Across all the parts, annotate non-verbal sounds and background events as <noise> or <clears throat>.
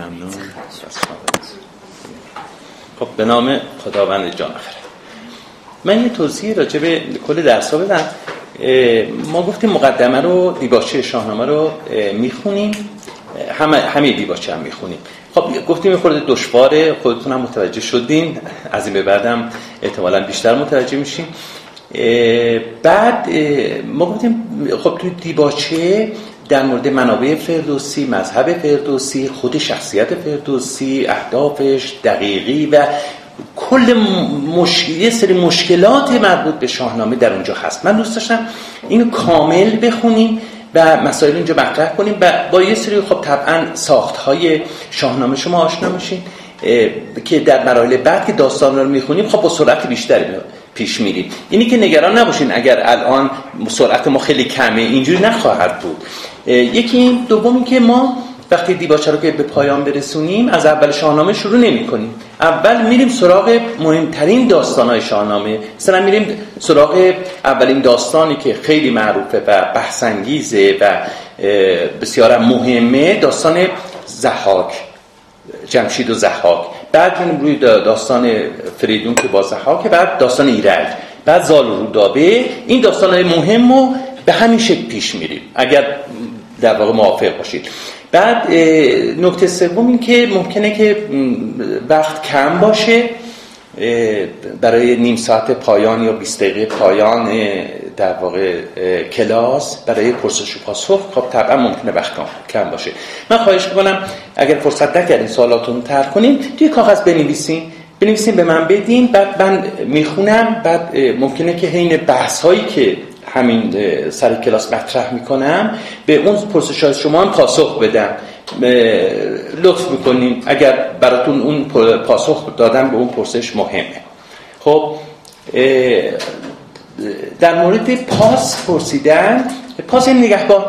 ممنون. خب به نام خداوند جان من یه توضیح راجع به کل درس بدم. ما گفتیم مقدمه رو دیباچه شاهنامه رو می‌خونیم. همه همه دیباچه هم می‌خونیم. خب گفتیم یه خورده دشواره. خودتون هم متوجه شدین. از این به بعدم احتمالا بیشتر متوجه میشیم. بعد ما گفتیم خب توی دیباچه در مورد منابع فردوسی مذهب فردوسی خود شخصیت فردوسی اهدافش دقیقی و کل مش... یه سری مشکلات مربوط به شاهنامه در اونجا هست. من دوست داشتم اینو کامل بخونیم و مسائل اینجا مطرح کنیم و با یه سری خب طبعا ساخت های شاهنامه شما آشنا میشین که در مراحل بعد که داستان رو می‌خونیم خب با سرعت بیشتری پیش میریم. اینی که نگران نباشین اگر الان سرعت ما خیلی کمه اینجوری نخواهد بود. یکی این دومی که ما وقتی دیباچه رو که به پایان برسونیم از اول شاهنامه شروع نمی کنیم اول میریم سراغ مهمترین داستانهای شاهنامه. مثلا میریم سراغ اولین داستانی که خیلی معروفه و بحثانگیزه و بسیار مهمه داستان زحاک جمشید و زحاک بعد میریم روی داستان فریدون که با زحاک بعد داستان ایرج. بعد زال و رودابه. این داستان های مهم رو به همین شکل پیش میریم. اگر در واقع موافق باشید. بعد نکته سوم این که ممکنه که وقت کم باشه برای نیم ساعت پایان یا 20 دقیقه پایان در واقع کلاس برای پرسش و پاسخ خب طبعا ممکنه وقت کم باشه. من خواهش کنم اگر فرصت نکردین سوالاتون تر کنیم توی کاغذ بنویسین. بنویسین به من بدین بعد من می‌خونم بعد ممکنه که حین بحث هایی که همین سر کلاس مطرح می‌کنم. به اون پرسش های شما هم پاسخ بدم. لطف می‌کنین. اگر براتون اون پاسخ دادن به اون پرسش مهمه. خب در مورد پاس پرسیدن پاس این نگهبان.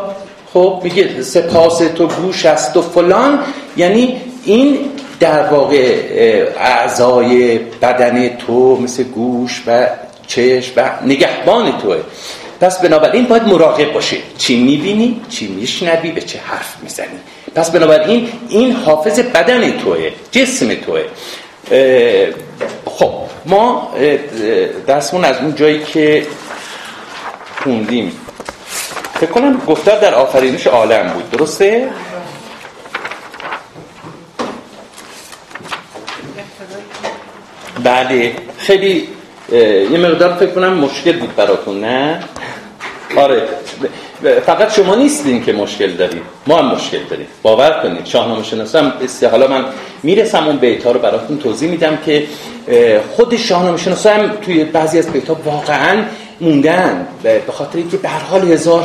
خب میگه سپاس تو گوش است و فلان. یعنی این در واقع اعضای بدن تو مثل گوش و چشم و نگهبان توه. پس بنابراین باید مراقب باشه چی می‌بینی چی میشنوی به چه حرف می‌زنی. پس بنابراین این حافظ بدن توه جسم توه. خب ما درسمون از اون جایی که خوندیم. فکر کنم گفتار در آفرینش عالم بود. درسته؟ بله. خیلی یه مقدار فکر کنم مشکل بود براتون نه؟ آره. فقط شما نیستین که مشکل دارید. ما هم مشکل داریم. باور کنید. شاهنامه شناسم حالا من می‌رسم اون بیت ها رو براتون توضیح میدم که خود شاهنامه شناسا هم توی بعضی از بیت ها واقعا موندن. به خاطر اینکه به هر حال هزار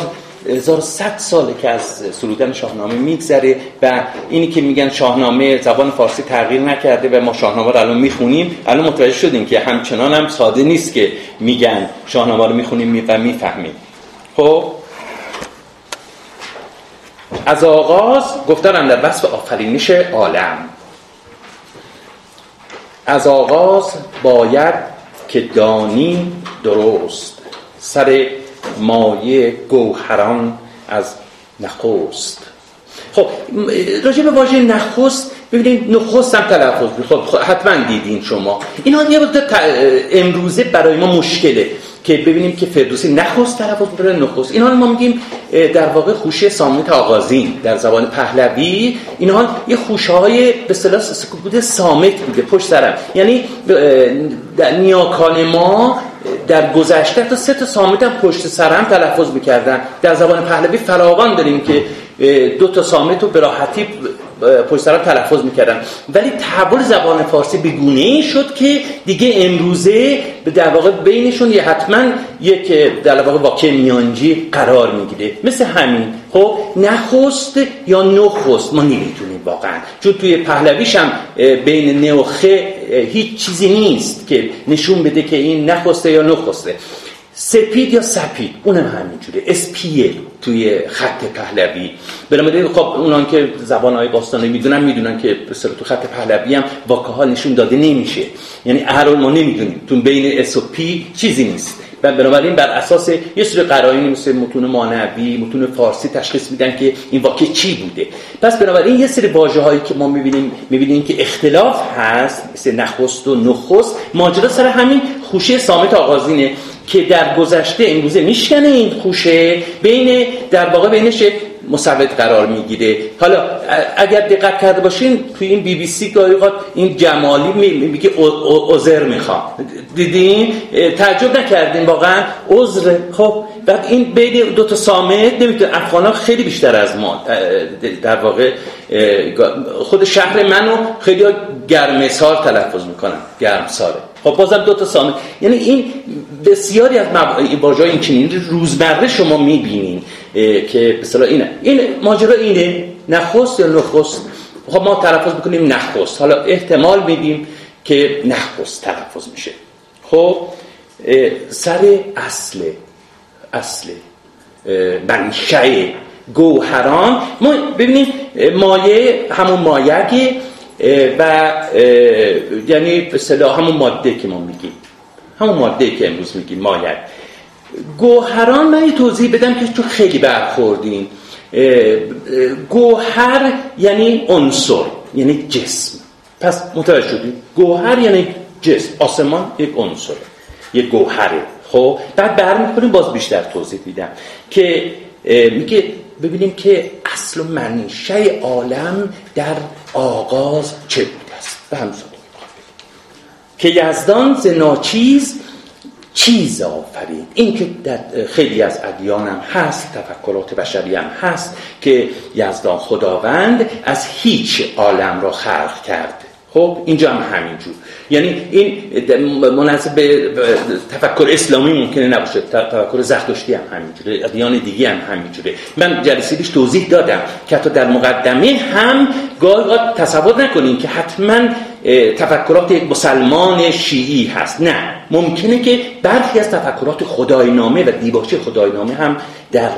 1100 ساله که از سرودن شاهنامه میگذره و اینی که میگن شاهنامه زبان فارسی تغییر نکرده و ما شاهنامه رو الان می‌خونیم الان متوجه شدیم که همچنان هم ساده نیست که میگن شاهنامه رو می‌خونیم و می‌فهمیم. خب؟ از آغاز گفتارم در وصف آفرینش عالم. از آغاز باید که دانی درست. سر مایه گوهران از نخست خب راجع به واژه نخست ببینید نخست هم تلفظ خب حتما دیدین شما اینا یه امروزه برای ما مشکله که ببینیم که فردوسی نخست تلفظ می‌کنه نخست این ما میگیم در واقع خوشه سامت آغازین در زبان پهلوی اینها یه خوشه های به اصطلاح بوده سامت بوده پشت سرم یعنی نیاکان ما در گذشته تا سه تا سامت هم پشت سرم تلفظ می‌کردن. در زبان پهلوی فراوان داریم که دو تا سامت رو به راحتی پشت سرم تلفظ می‌کردن. ولی تحول زبان فارسی به گونه ای شد که دیگه امروزه به در واقع بینشون یه حتما یک در واقع واقع میانجی قرار می‌گیره. مثل همین. خب نخست یا نخست ما نمی‌تونیم واقعا. چون توی پهلویش هم بین نوخه هیچ چیزی نیست که نشون بده که این نخسته یا نخسته. سپید یا سپید؟ اونم همینجوره. اسپیه توی خط پهلوی. بنابراین خب اونان که زبانهای باستانی می‌دونن می‌دونن که به تو خط پهلوی هم واکه ها نشون داده نمیشه. یعنی هر ما نمی‌دونیم. تو بین s و p چیزی نیست. و بنابراین بر اساس یه سری قرائنی مثل متون مانوی متون فارسی تشخیص میدن که این واقع چی بوده. پس بنابراین یه سری واژه هایی که ما می‌بینیم می‌بینیم که اختلاف هست مثل نخست و نخست ماجرا سر همین خوشه صامت آغازینه. که در گذشته امروزه میشکنه این خوشه بین در واقع بینش مصوت قرار می‌گیره. حالا اگر دقت کرده باشین توی این بی بی سی گاهی این جمالی میگه عذر می‌خوام. دیدین؟ تعجب نکردین واقعا؟ عذر. خب بعد این بین دو تا سامت نمی‌تونه افغان خیلی بیشتر از ما در واقع خود شهر منو خیلی گرمسار تلفظ می‌کنن گرمساره. خب بازم دو تا سامت یعنی این بسیاری از واژه‌های این چنین روزمره شما می‌بینین که مثلا اینه. این ماجرا اینه نخست یا نخست؟ خب ما تلفظ بکنیم نخست. حالا احتمال میدیم که نخست تلفظ میشه. خب سر اصل اصل منشأ گوهران ما ببینیم مایه همون مایگه و یعنی به همون ماده که ما میگیم. همون ماده که امروز میگیم مایه گوهران من توضیح بدم که تو خیلی برخوردین. گوهر یعنی عنصر یعنی جسم. پس متوجه شدید گوهر یعنی جسم. آسمان یک عنصره یک گوهره. خب بعد برمیخوریم باز بیشتر توضیح میدم. که میگه ببینیم که اصل و منشه عالم در آغاز چه بوده است به همین که یزدان ز ناچیز چیز آفرید. این که در خیلی از ادیان هم هست تفکرات بشری هم هست که یزدان خداوند از هیچ عالم را خلق کرد خب اینجا هم همینجور. یعنی این مناسب به تفکر اسلامی ممکنه نباشه. تفکر زرتشتی هم همینجوره. ادیان دیگه هم همینجوره. من جلسه توضیح دادم که حتی در مقدمه هم گاهی تصور نکنین که حتما تفکرات یک مسلمان شیعی هست. نه. ممکنه که برخی از تفکرات خداینامه و دیباچه خداینامه هم در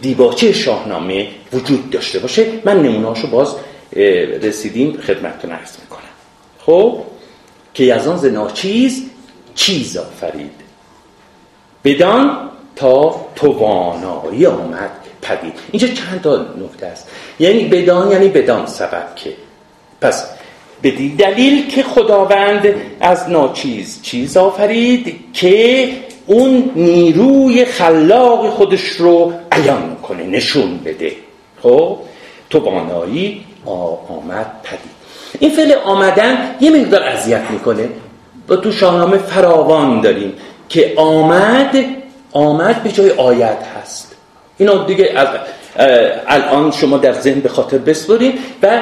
دیباچه شاهنامه وجود داشته باشه. من نمونهاشو باز رسیدیم. خدمتتون عرض می‌کنم. خب که از آن ناچیز چیز آفرید. بدان تا توانایی آمد پدید. اینجا چند تا نکته است. یعنی بدان یعنی بدان سبب که. پس بدین دلیل که خداوند از ناچیز چیز آفرید که اون نیروی خلاق خودش رو عیان کنه نشون بده. خب توانایی آمد پدید. این فعل آمدن یه مقدار اذیت می‌کنه. و تو شاهنامه فراوان داریم که آمد آمد به جای آید هست. اینا دیگه از الان شما در ذهن به خاطر بسپرین و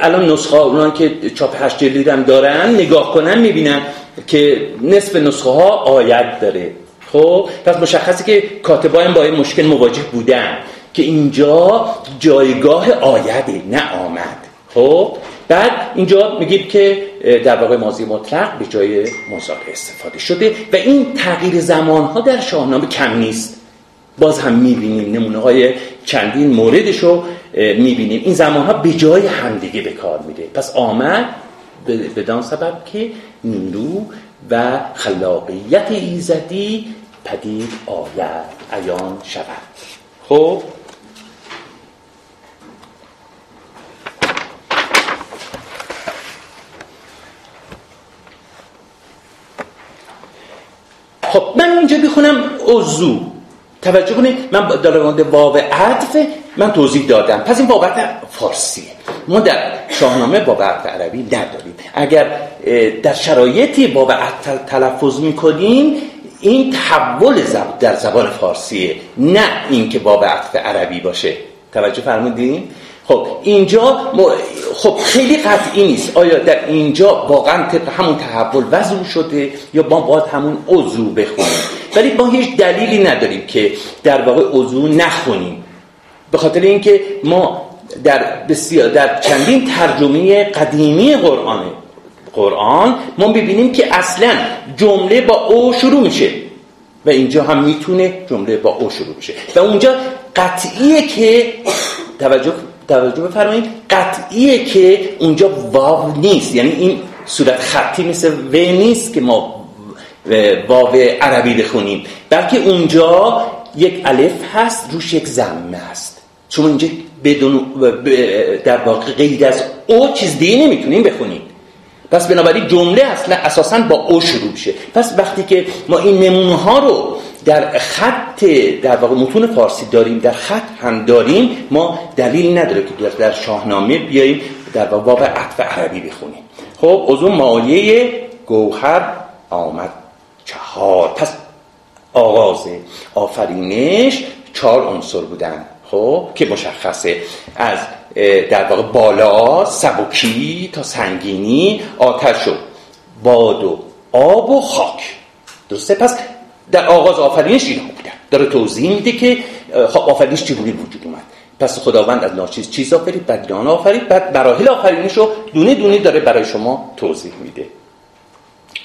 الان نسخه ها که چاپ هشت جلدی هم دارن نگاه کنن می‌بینن که نصف نسخه ها آید داره. خب پس مشخصه که کاتبان با این مشکل مواجه بودن که اینجا جایگاه آیده نه آمد. خب؟ بعد اینجا میگیم که در واقع ماضی مطلق به جای مزار استفاده شده و این تغییر زمان ها در شاهنامه کم نیست. باز هم می‌بینیم نمونه های چندین موردش رو می‌بینیم. این زمان ها به جای همدیگه به کار میده. پس آمد بدان سبب که نیرو و خلاقیت ایزدی پدید آید. عیان شود. خب خب من اینجا بخونم عضو. توجه کنید من در مورد واو عطف من توضیح دادم. پس این بابت فارسیه. ما در شاهنامه باب عطف عربی نداریم. اگر در شرایطی باب عطف تلفظ می‌کنیم این تحول در زبان فارسیه. نه اینکه باب عطف عربی باشه. توجه فرمودین؟ خب اینجا خب خیلی قطعی نیست. آیا در اینجا واقعا طبق همون تحول وضع شده یا ما باید همون عضو بخونیم؟ ولی ما هیچ دلیلی نداریم که در واقع عضو نخونیم. به خاطر اینکه ما در بسیار در چندین ترجمه قدیمی قرآن قرآن ما ببینیم که اصلا جمله با او شروع میشه و اینجا هم می‌تونه جمله با او شروع بشه. و اونجا قطعیه که توجه توجه بفرمایید. قطعیه که اونجا واو نیست. یعنی این صورت خطی مثل و نیست که ما واو عربی بخونیم. بلکه اونجا یک الف هست روش یک زمه هست. چون اینجا بدون در واقع غیر از او چیز دیگه نمی‌تونیم بخونیم پس بنابراین جمله اصلا اساسا با او شروع میشه. پس وقتی که ما این نمونه ها رو در خط در واقع متون فارسی داریم در خط هم داریم ما دلیل نداره که در شاهنامه بیاییم در واقع عطف عربی بخونیم. خب از اون مایه گوهر آمد چهار. پس آغاز آفرینش چهار عنصر بودن خب که مشخصه. از در واقع بالا سبکی تا سنگینی آتش و باد و آب و خاک. درسته؟ پس در آغاز آفرینش اینها بودن. داره توضیح میده که خب آفرینش چگونه وجود اومد؟ پس خداوند از ناچیز چیز آفرید بعد دان آفرید بعد براحل آفرینش رو دونه دونه داره برای شما توضیح میده.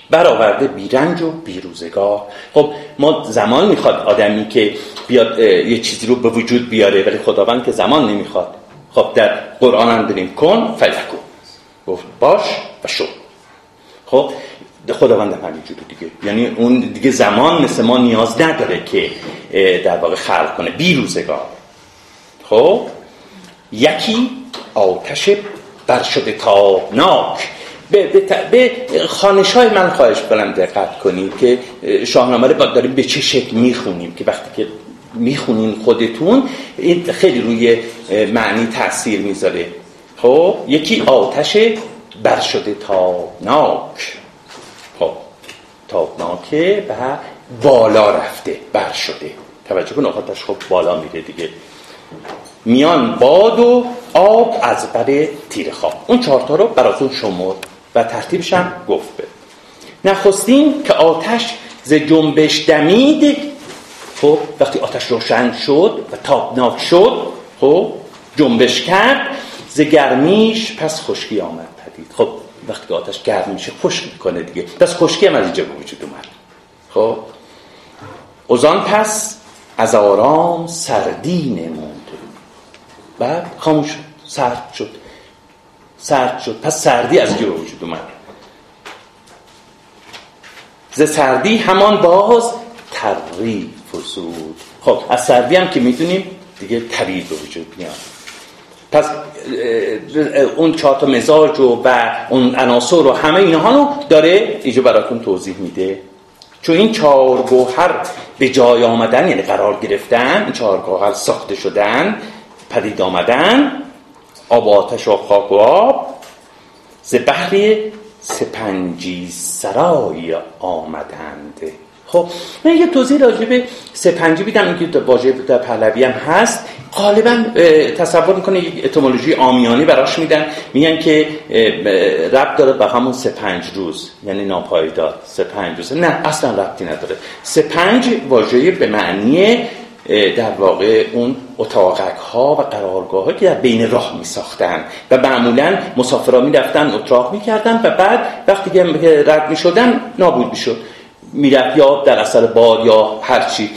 برآورده بیرنج و بیروزگار. خب ما زمان می‌خواد آدمی که بیاد یه چیزی رو به وجود بیاره ولی خداوند که زمان نمی‌خواد. خب در قرآن هم داریم کن فیکون گفت باش و شو. خب خداوند هم همین دیگه. یعنی اون دیگه زمان مثل ما نیاز نداره که در واقع خلق کنه. بیروزگار. خب؟ یکی آتش برشده تابناک. به, به, به خانش های من خواهش کنم دقت کنید که شاهنامه رو داریم به چه شکل می‌خونیم که وقتی که می‌خونین خودتون این خیلی روی معنی تاثیر می‌ذاره. خب؟ یکی آتش تابناک. خب تابناکه و بالا رفته بر شده. توجه کن آتش خب بالا میره دیگه. میان باد و آب از بر تیر خواب. اون چهارتا رو براتون شمرد و ترتیبش هم گفت به. نخستین که آتش ز جنبش دمید خب وقتی آتش روشن شد و تابناک شد خب جنبش کرد ز گرمیش پس خشکی آمد پدید. خب وقتی که آتش گرم میشه خشک می‌کنه دیگه. پس خشکی هم از اینجا به وجود اومد. خب؟ اوزان پس از آرام سردی نمود. بعد خاموش سرد شد. سرد شد. پس سردی از جور وجود اومد. ز سردی همان باز تری فسود خب از سردی هم که می‌دونیم دیگه تری به وجود میاد پس اون چهار مزاج و, و اون عناصر و همه اینها رو داره اینجا براتون توضیح میده. چون این چهار گوهر به جای آمدن یعنی قرار گرفتن این چهار گوهر ساخته شدن پدید آمدن آب و آتش و خاک و آب ز سپنجی سرای آمدند. خب من یه توضیح راجع به سپنجی بیدم اینکه واژه در پهلوی هم هست. غالبا تصور می‌کنه یک اتمولوژی آمیانی براش میدن. میگن که ربط داره به همون سپنج روز یعنی ناپایدار. سپنج روز. نه اصلا ربطی نداره. سپنج واژه به معنی در واقع اون اتاقک ها و قرارگاه که در بین راه می ساختن و معمولا مسافرها می رفتن اتراق می و بعد وقتی که رد می شدن نابود می شد می یا در اثر باد یا هرچی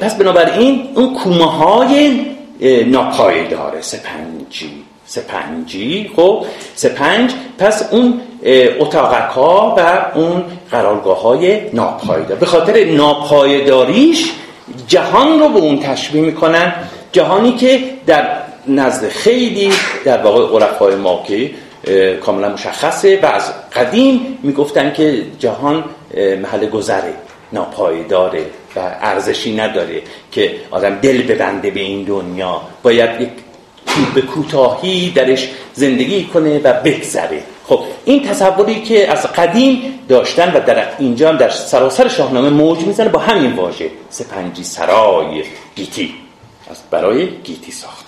پس بنابراین اون کومه های ناپایدار سپنجی. سپنجی خب سپنج پس اون اتاقک ها و اون قرارگاه های ناپایدار. به خاطر ناپایداریش جهان رو به اون تشبیه می‌کنن. جهانی که در نزد خیلی در واقع عرفای ما که کاملا مشخصه و از قدیم می‌گفتن که جهان محل گذره ناپایداره و ارزشی نداره که آدم دل ببنده به این دنیا. باید یک به کوتاهی درش زندگی کنه و بگذره. خب این تصوری که از قدیم داشتن و در اینجا هم در سراسر شاهنامه موج می‌زنه با همین واژه. سپنجی سرای گیتی. از برای گیتی ساختن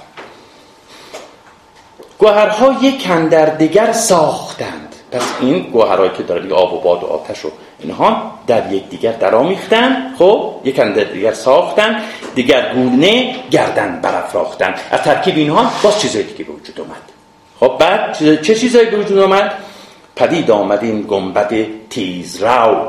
گوهرها یک در دیگر ساختند. پس این گوهرهایی که داره آب و باد و آتش و اینها در یک دیگر درآمیختن خب یک در دیگر ساختن دیگر گونه گردن برافراختن از ترکیب اینها باز چیزای دیگه به وجود اومد خب بعد چه چیزایی به وجود آمد؟ پدید آمد این گنبد تیزرو.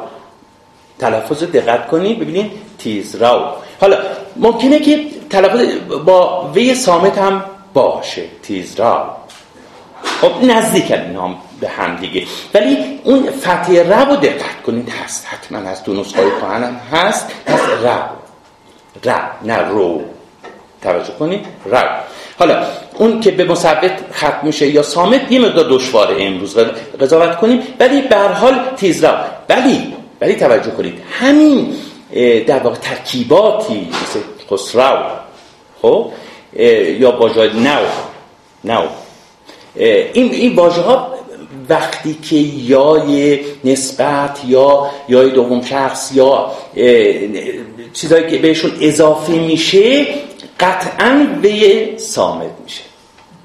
تلفظ دقت کنید ببینید تیزرو. حالا ممکنه که تلفظ با وی سامت هم باشه تیزرو. خب نزدیک اینا هم به هم دیگه. ولی اون فتح رب رو دقت کنید هست حتما هست تو نسخه های هست. هست رب رب نه رو. توجه کنید رب حالا اون که به مثبت ختم میشه یا سامت یه مقدار دشواره امروز. قضاوت کنیم. ولی به حال تیز رب ولی ولی توجه کنید همین در واقع ترکیباتی مثل خسرو خب یا واژه نو. نو. این این واژه ها وقتی که یای نسبت یا یای دوم شخص یا چیزایی که بهشون اضافه میشه قطعا به سامد میشه.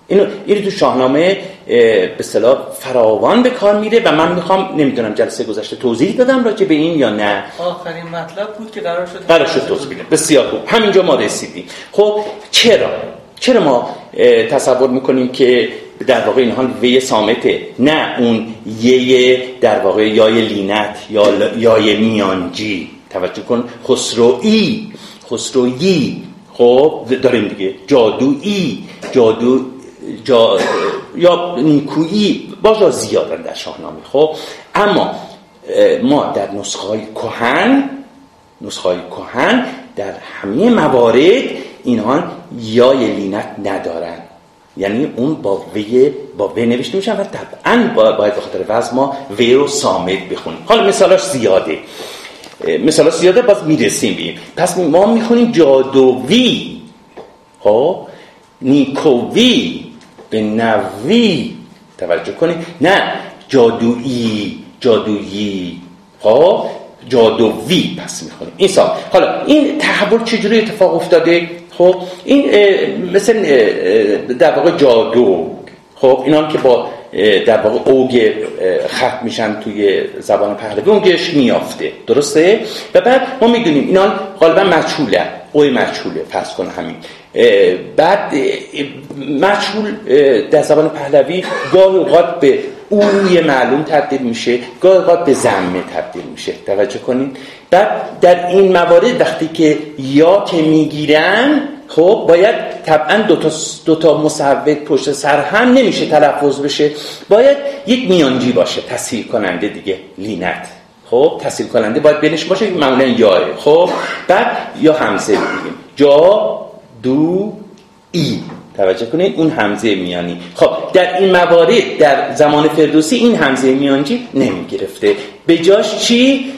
اینو اینو تو شاهنامه به اصطلاح فراوان به کار میره و من می‌خوام نمی‌دونم جلسه گذشته توضیح دادم راجع به این یا نه. آخرین مطلب بود که قرار شد قرار شد توضیح بسیار خوب. همینجا ما رسیدیم. خب چرا؟ چرا ما تصور می‌کنیم که در واقع این حال وی سامته. نه اون یه در واقع یای لینت یا یای میانجی. توجه کن. خسروی. خسرویی. خب داریم دیگه. جادویی. جادو جا یا نیکویی. باجا زیادن در شاهنامه. خب اما ما در نسخه های کهن نسخه های کهن در همه موارد اینها یای لینت ندارن. یعنی اون با وی با وی نوشته میشن و طبعا باید به خاطر وزن ما وی رو سامد بخونیم. حالا مثالاش زیاده. مثالاش زیاده باز می‌رسیم بیم پس ما می‌خونیم جادوی. خب؟ نیکووی به نوی. توجه کنید. نه جادویی. جادویی. خب؟ جادویی پس می‌خونیم. این سال. حالا این تحول چجوری اتفاق افتاده؟ خب این مثل در واقع جادو. خب اینا که با در واقع اوگ خط میشن توی زبان پهلوی اونگش میافته. درسته؟ و بعد ما می‌دونیم اینا غالبا مچوله اوی مچوله فرض کن همین. بعد مچول در زبان پهلوی گاهی اوقات به اوی معلوم تبدیل میشه گاهی اوقات به زمه تبدیل میشه. توجه کنید. بعد در این موارد وقتی که یا که می‌گیرن خب باید طبعا دو تا, دو تا پشت سر هم نمیشه تلفظ بشه. باید یک میانجی باشه تسهیل کننده دیگه لینت. خب تسهیل کننده باید بینش باشه معمولا یاه خب بعد یا همزه بگیم جا دو ای. توجه کنید اون همزه میانی. خب در این موارد در زمان فردوسی این همزه میانجی نمی گرفته به جاش چی؟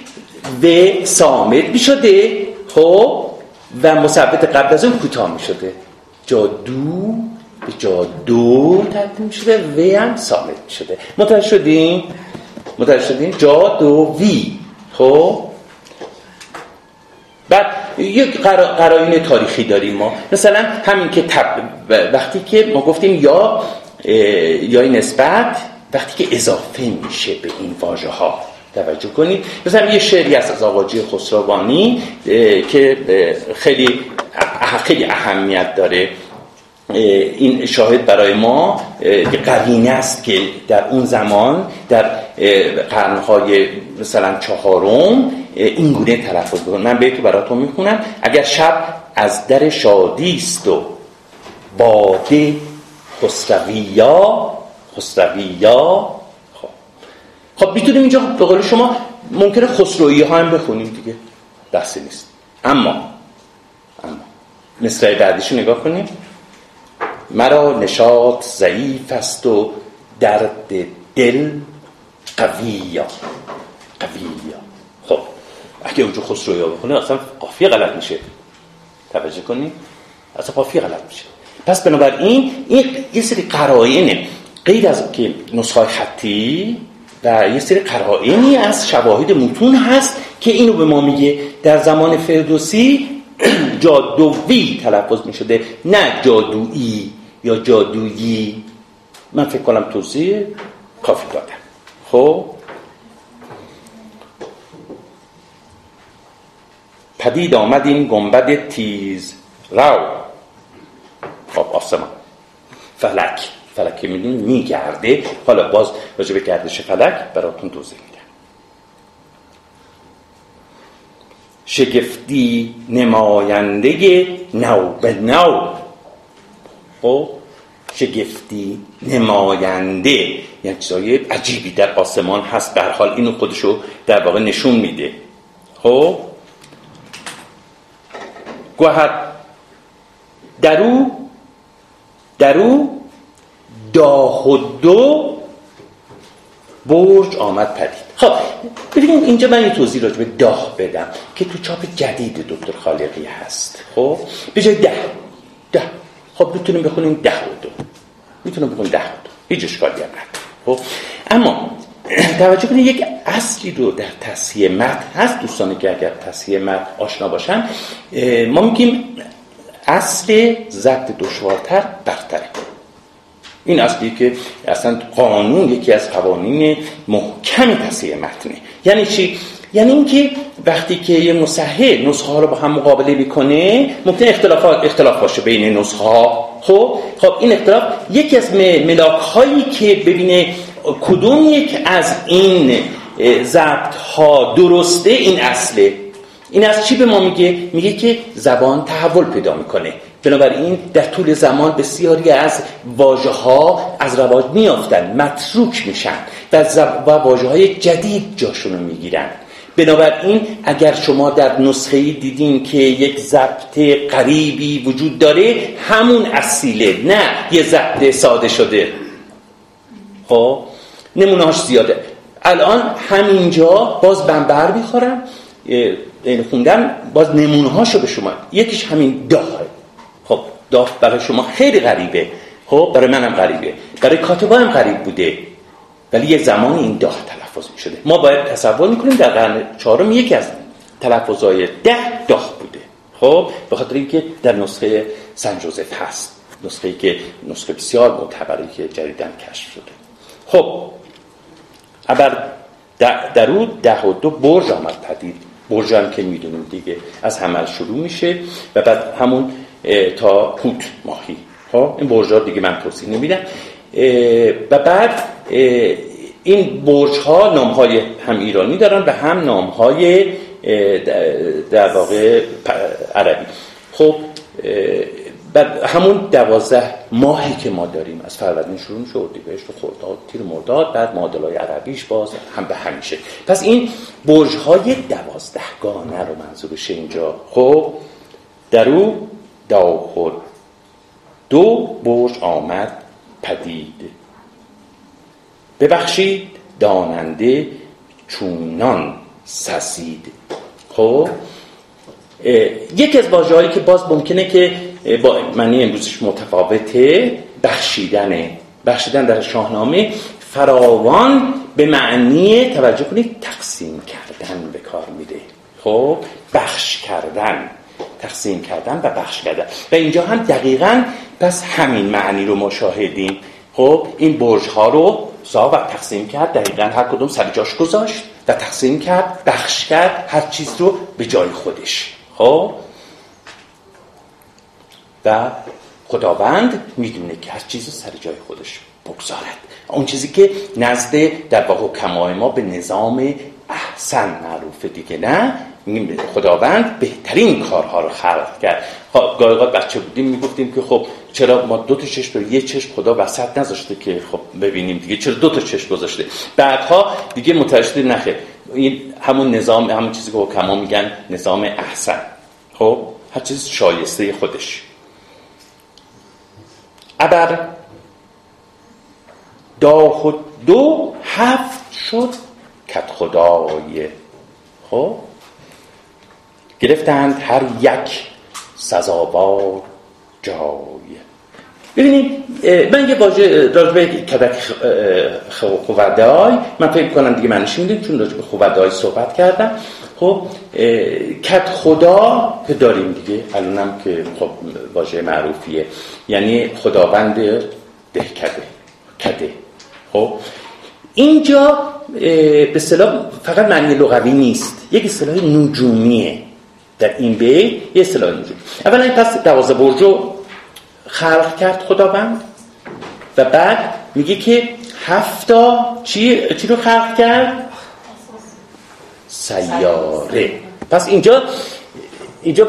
و سامت می شده خب و مثبت قبل از اون کوتاه می شده جادو به جادو تبدیل شده و هم سامت می شده متوجه شدیم متوجه شدیم وی خب. بعد یک قرائن تاریخی داریم ما. مثلا همین که تب... وقتی که ما گفتیم یا یا نسبت وقتی که اضافه میشه به این واژه ها توجه کنید. مثلا یه شعری هست از آقاجی خسروانی که خیلی خیلی اهمیت داره. این شاهد برای ما قرینه است که در اون زمان در قرنهای مثلا چهارم این گونه تلفظ بکنم من به براتون می‌خونم. اگر شب از در شادی است و باده خسرویا خسرویا خب. خب می‌تونیم اینجا به قول شما ممکنه خسرویی ها هم بخونیم دیگه. دستی نیست. اما اما. مصرع بعدیشو نگاه کنیم. مرا نشاط ضعیف است و درد دل قویا. قویا. خب اگه اونجا خسرویا بخونه اصلا قافیه غلط میشه. توجه کنید اصلا قافیه غلط میشه. پس بنابراین این یه سری قرائنه. غیر از که نسخه خطی و یه سری قرائنی از شواهد متون هست که اینو به ما میگه. در زمان فردوسی <clears throat> جادوی تلفظ می شده نه جادویی. یا جادویی؟ من فکر کنم توضیح کافی دادم. خب؟ پدید آمد این گنبد تیز. رو خب آسمان. فلک. فلک که می‌دونی میگرده. حالا باز راجع به گردش فلک براتون توضیح میدم. شگفتی نماینده نو به نو. خب شگفتی نماینده. یعنی چیزای عجیبی در آسمان هست. در حال اینو خودشو در واقع نشون میده. خب؟ گوهر درو درو داه و دو برج آمد پدید. خب ببینید اینجا من یه توضیح راجع به داه بدم که تو چاپ جدید دکتر خالقی هست. خب؟ به جای ده خب می‌تونیم بخونیم ده و دو می‌تونیم بخونیم ده و دو هیچ اشکالی هم خب اما <clears throat> توجه کنید یک اصلی رو در تصحیح متن هست. دوستانی که اگر تصحیح متن آشنا باشن ما میگیم اصل ضبط دشوارتر برتره. این اصلی که اصلا قانون یکی از قوانین محکم تصحیح متنه. یعنی چی؟ یعنی اینکه وقتی که یه مصحح نسخه ها رو با هم مقابله می‌کنه ممکن اختلافات اختلاف باشه بین نسخه ها خب؟ خب این اختلاف یکی از ملاک هایی که ببینه کدوم یک از این ضبط ها درسته این اصله. این از چی به ما میگه؟ میگه که زبان تحول پیدا می‌کنه. بنابراین در طول زمان بسیاری از واژه ها از رواج میافتن متروک میشن و, و واژه های جدید جاشون رو می‌گیرن. بنابراین اگر شما در نسخه دیدین که یک ضبط قریبی وجود داره همون اصیله نه یه ضبط ساده شده. خب؟ نمونهاش زیاده. الان همینجا باز من بر می‌خورم این خوندم باز نمونه هاشو به شما یکیش همین داه. خب داه برای شما خیلی غریبه. خب برای منم غریبه. برای کاتبا هم غریب بوده. ولی یه زمان این داه تلفظ می شده ما باید تصور می‌کنیم در قرن چهارم یکی از تلفظهای ده داه بوده. خب به خاطر اینکه در نسخه سن جوزف هست. نسخه که نسخه بسیار معتبری که جدیدن کشف شده. خب ابر در او ده و دو برج آمد پدید. برج هم که می‌دونیم دیگه از حمل شروع میشه و بعد همون تا پوت ماهی. خب این برج دیگه من توضیح نمیدم. و بعد این برج ها نام های هم ایرانی دارن و هم نام های در واقع عربی. خب همون دوازده ماهی که ما داریم از فروردین شروع میشه اردیبهشت و خرداد تیر مرداد بعد معادلای عربیش باز هم به همیشه. پس این برج های دوازده گانه رو منظورشه اینجا. خب در او داخل دو برج آمد پدید. ببخشید داننده چونان سسید. خب یکی از واژه‌هایی که باز ممکنه که با معنی امروزش متفاوته بخشیدنه بخشیدن در شاهنامه فراوان به معنی توجه کنید تقسیم کردن به کار میده. خب بخش کردن. تقسیم کردن و بخش کردن. و اینجا هم دقیقا پس همین معنی رو ما شاهدیم. خب این برج ها رو و تقسیم کرد دقیقا هر کدوم سر جاش گذاشت و تقسیم کرد بخش کرد هر چیز رو به جای خودش. خب؟ و خداوند می‌دونه که هر چیز رو سر جای خودش بگذارد. اون چیزی که نزد در واقع کمای ما به نظام احسن معروفه دیگه نه؟ خداوند بهترین کارها رو خلق کرد. خب گاهی بچه بودیم می‌گفتیم که خب چرا ما دو تا چشم رو یه چشم خدا وسط نذاشته که خب ببینیم دیگه؟ چرا دو تا چشم گذاشته؟ بعدها دیگه متوجه نخه این همون نظام همون چیزی که حکما میگن نظام احسن. خب هر چیز شایسته خودش. ابر دا خود دو هفت شد کت خدای. خب؟ گرفتند هر یک سزاوار جای. ببینید من یه واژه راجبه کدک خوودای من فکر کنم دیگه منش می‌دید چون راجبه خوودای صحبت کردم. خب کت خدا که داریم دیگه الانم که خب واژه معروفیه. یعنی خداوند ده کده کده. خب؟ اینجا به اصطلاح فقط معنی لغوی نیست. یک اصطلاح نجومیه در این بیت یه اصطلاح نجومی اولا پس دوازه برجو خلق کرد خداوند و بعد میگه که هفتا چی, چی رو خلق کرد؟ سیاره. پس اینجا اینجا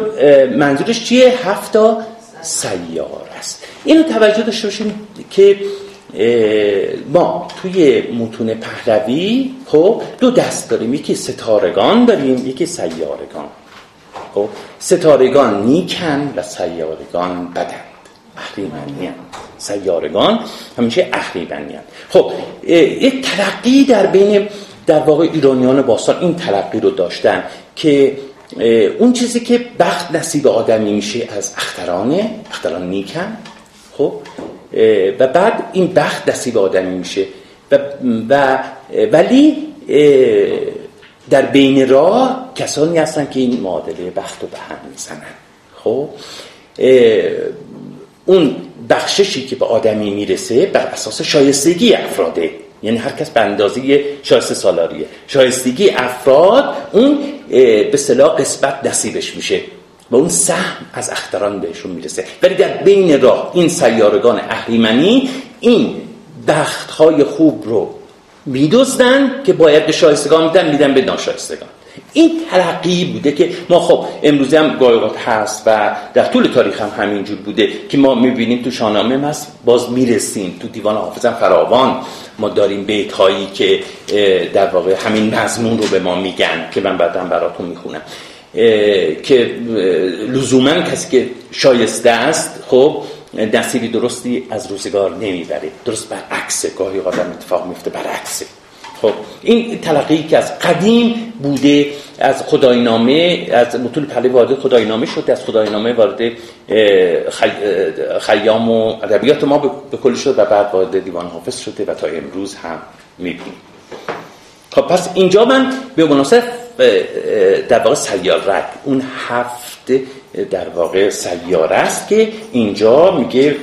منظورش چیه؟ هفتا سیاره است. اینو توجه داشته باشیم که ما توی متون پهلوی خب دو دست داریم. یکی ستارگان داریم یکی سیارگان. خب ستارگان نیکن و سیارگان بدند اهریمنی سیارگان همیشه اهریمنی خب یک تلقی در بین در واقع ایرانیان باستان این تلقی رو داشتن که اون چیزی که بخت نصیب آدمی میشه از اخترانه اختران نیکن. خب و بعد این بخت نصیب آدمی میشه. و, و ولی در بین راه کسانی هستن که این معادله بخت رو به هم می‌زنن. خب؟ اون بخششی که به آدمی می‌رسه بر اساس شایستگی افراده. یعنی هر کس به اندازه شایسته سالاریه. شایستگی افراد اون به صلاح قسمت نصیبش میشه. و اون سهم از اختران بهشون می‌رسه. ولی در بین راه این سیارگان اهریمنی این بختهای خوب رو میدوزدن که باید به شایستگان میدن میدن به ناشایستگان این تلقی بوده که ما خب امروزی هم گایقات هست و در طول تاریخ هم همینجور بوده که ما می‌بینیم تو شاهنامه هست باز می‌رسیم تو دیوان حافظم فراوان. ما داریم بیت هایی که در واقع همین مضمون رو به ما میگن که من بعدا براتون می‌خونم. که لزوما کسی که شایسته است خب نصیبی درستی از روزگار نمی‌بره. درست برعکسه گاهی آدم اتفاق میفته برعکسه خب این تلقی که از قدیم بوده از خداینامه از متون پهلوی وارد خداینامه شده از خداینامه وارد خیام و ادبیات ما به کلی شد و بعد وارد دیوان حافظ شده و تا امروز هم می‌بینیم. خب پس اینجا من به مناسب در واقع سیارک اون هفت در واقع سیاره است که اینجا میگه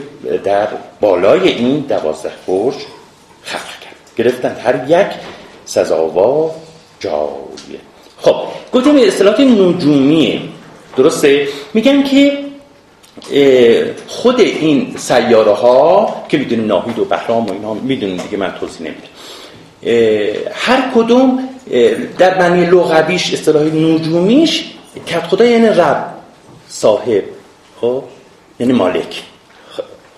در بالای این دوازده برج خلق کرد. گرفتن هر یک سزاوا جایه خب گفتیم اصطلاحات نجومیه؟ درسته؟ میگن که خود این سیاره ها که می‌دونیم ناهید و بهرام و اینا می‌دونیم دیگه من توضیح نمیدم. هر کدوم در معنی لغویش اصطلاح نجومیش کت خدا یعنی رب صاحب خب؟ یعنی مالک.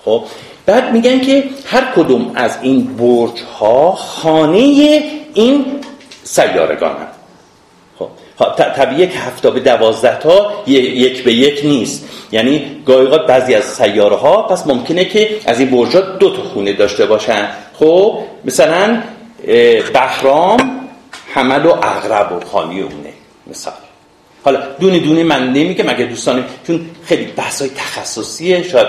خب؟ بعد میگن که هر کدوم از این برج ها خانه این سیارگان هم خب طبیعیه که هفته به دوازده تا یک به یک نیست. یعنی گاهی بعضی از سیاره ها پس ممکنه که از این برج ها دو تا خونه داشته باشن. خب؟ مثلا بهرام حمل و اغرب و خانی اونه. مثال. حالا دونه دونه من نمیگم اگه دوستانی چون خیلی بحثای تخصصیه شاید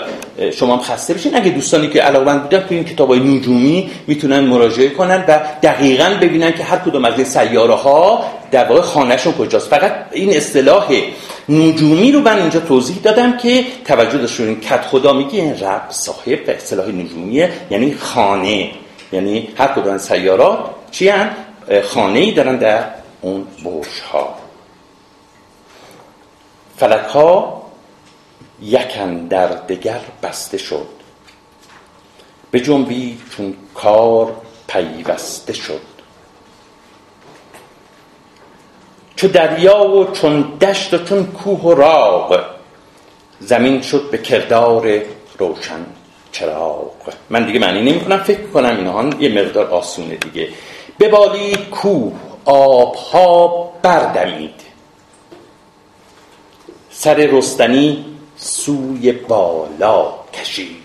شما هم خسته بشین. اگه دوستانی که علاقمند بودن تو این کتابای نجومی می‌تونن مراجعه کنن و دقیقا ببینن که هر کدوم از این سیاره ها در واقع خانهشون کجاست. فقط این اصطلاح نجومی رو من اینجا توضیح دادم که توجه داشته این کت خدا میگه این رب صاحب اصطلاح نجومیه یعنی خانه. یعنی هر کدوم سیارات چی هم خانه ای دارن در اون برج ها فلک ها یکن در دگر بسته شد. به جنبی چون کار پیوسته شد. چو دریا و چون دشت و چون کوه و راغ زمین شد به کردار روشن چراغ. من دیگه معنی نمی کنم فکر کنم اینها یه مقدار آسونه دیگه. ببالید کوه آبها بردمید سر رستنی سوی بالا کشید.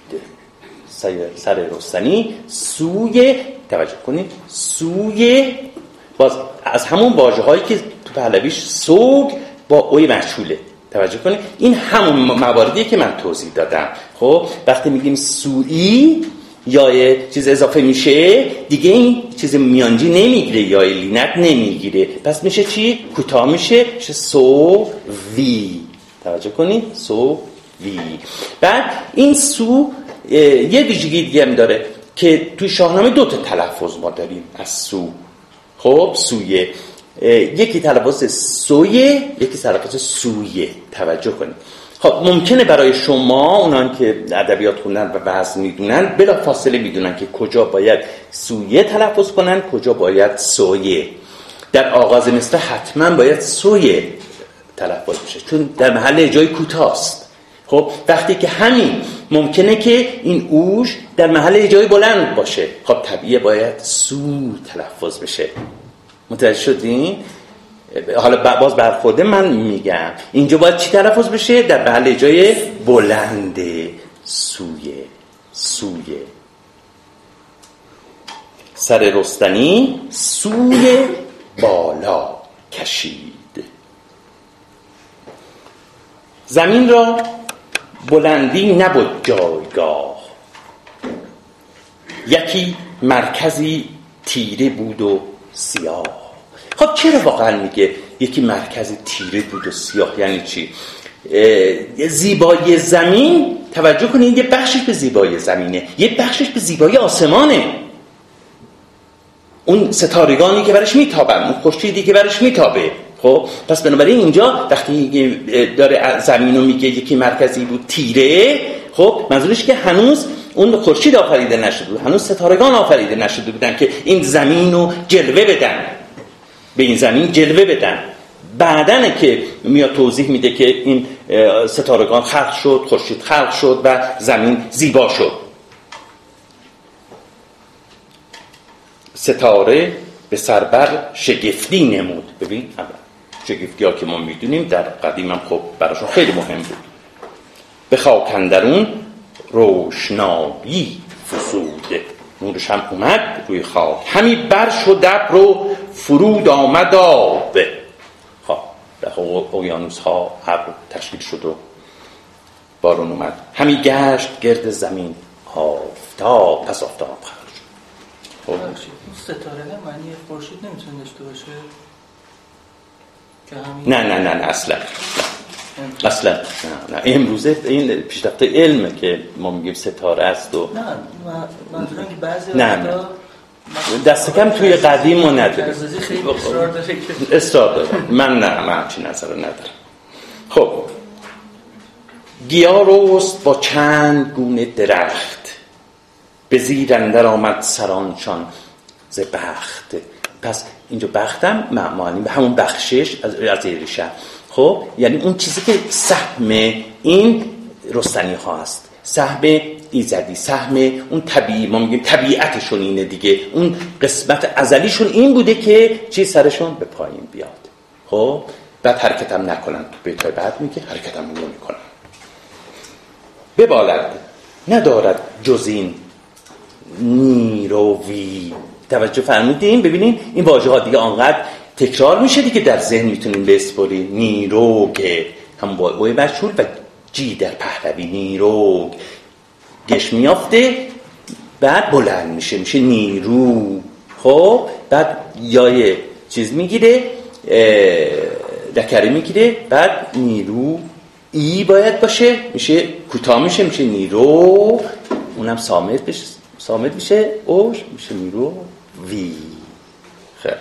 سر رستنی سوی توجه کنید سوی باز از همون واژه هایی که تو پهلویش سوگ با اوی مشهوله. توجه کنید این همون مواردیه که من توضیح دادم. خب وقتی میگیم سویی یا چیز اضافه میشه دیگه این چیز میانجی نمی‌گیره یا لینت نمی‌گیره. پس میشه چی؟ کوتاه میشه میشه سو وی. توجه کنید سو وی. بعد این سو یه ویژگی دیگه هم داره که توی شاهنامه دو تا تلفظ ما داریم از سو. خب سویه. یکی تلفظ سویه یکی تلفظ سویه. توجه کنید خب ممکنه برای شما اونان که ادبیات خوندن و وزن می‌دونن بلا فاصله می‌دونن که کجا باید سویه تلفظ کنن کجا باید سویه. در آغاز مثل حتما باید سویه تلفظ بشه چون در محل جای کوتاست. خب وقتی که همین ممکنه که این اوش در محل جای بلند باشه. خب طبیعه باید سو تلفظ بشه. متوجه شدین؟ حالا باز برخورده من میگم. اینجا باید چی تلفظ بشه؟ در محل جای بلند سوی سوی. سر رستنی سوی بالا کشید. زمین را بلندی نبود جایگاه. یکی مرکزی تیره بود و سیاه. خب چرا واقعا میگه یکی مرکز تیره بود و سیاه؟ یعنی چی؟ زیبایی زمین؟ توجه کنید یه بخشش به زیبایی زمینه یه بخشش به زیبایی آسمانه. اون ستارگانی که برش میتابن اون خورشیدی که برش میتابه. خب پس بنابراین اینجا وقتی داره زمین رو میگه یکی مرکزی بود تیره خب منظورش که هنوز اون خورشید آفریده نشده بود هنوز ستارگان آفریده نشده بودن که این زمین رو جلوه بدن. به این زمین جلوه بدن. بعدنه که میاد توضیح میده که این ستارگان خلق شد خورشید خلق شد و زمین زیبا شد. ستاره به سربر شگفتی نمود. ببین شگفتی ها که ما می‌دونیم در قدیم هم خب براشون خیلی مهم بود. به خاکندرون روشنایی فسوده. نورش هم اومد روی خاک. همی بر شد رو فرود آمد آب خب در اویانوس ها ابر تشکیل شد و بارون اومد. همی گشت گرد زمین. آفتاب پس آفتاب خرج خب. ستاره معنی خورشید نمی‌تونه داشته باشه؟ نه نه نه نه اصلا. اصلا. نه نه. امروزه این پیشرفت علمه که ما میگیم ستاره است و نه منظورم که بعضی نه. دست کم توی قدیم ما نداریم. اصرار داره. من نه من همچین نظر ندارم. خب. گیا روست با چند گونه درخت. به زیر اندر آمد سرانشان ز بخت. پس اینجا بختم معنی به همون بخشش از از خب یعنی اون چیزی که سهم این رستنی ها هست. سهم ایزدی سهم اون طبیعی ما میگیم طبیعتشون اینه دیگه. اون قسمت ازلیشون این بوده که چی سرشون به پایین بیاد. خب؟ بعد حرکتم نکنن. تو بیتای بعد میگه حرکتم نمی‌کنن ببالد ندارد جز این نیروی. توجه فرمودین ببینین این واژه ها دیگه آنقدر تکرار میشه دیگه در ذهن می‌تونیم بسپرین نیروگ. هم بای مشهور و جی در پهلوی. نیروگ. گش میافته بعد بلند میشه میشه نیرو. خب بعد یای چیز می‌گیره دکره می‌گیره بعد نیرو. ای باید باشه میشه کوتاه میشه میشه نیرو. اونم سامت بشه سامت میشه اوش میشه نیرو. وی. خیلی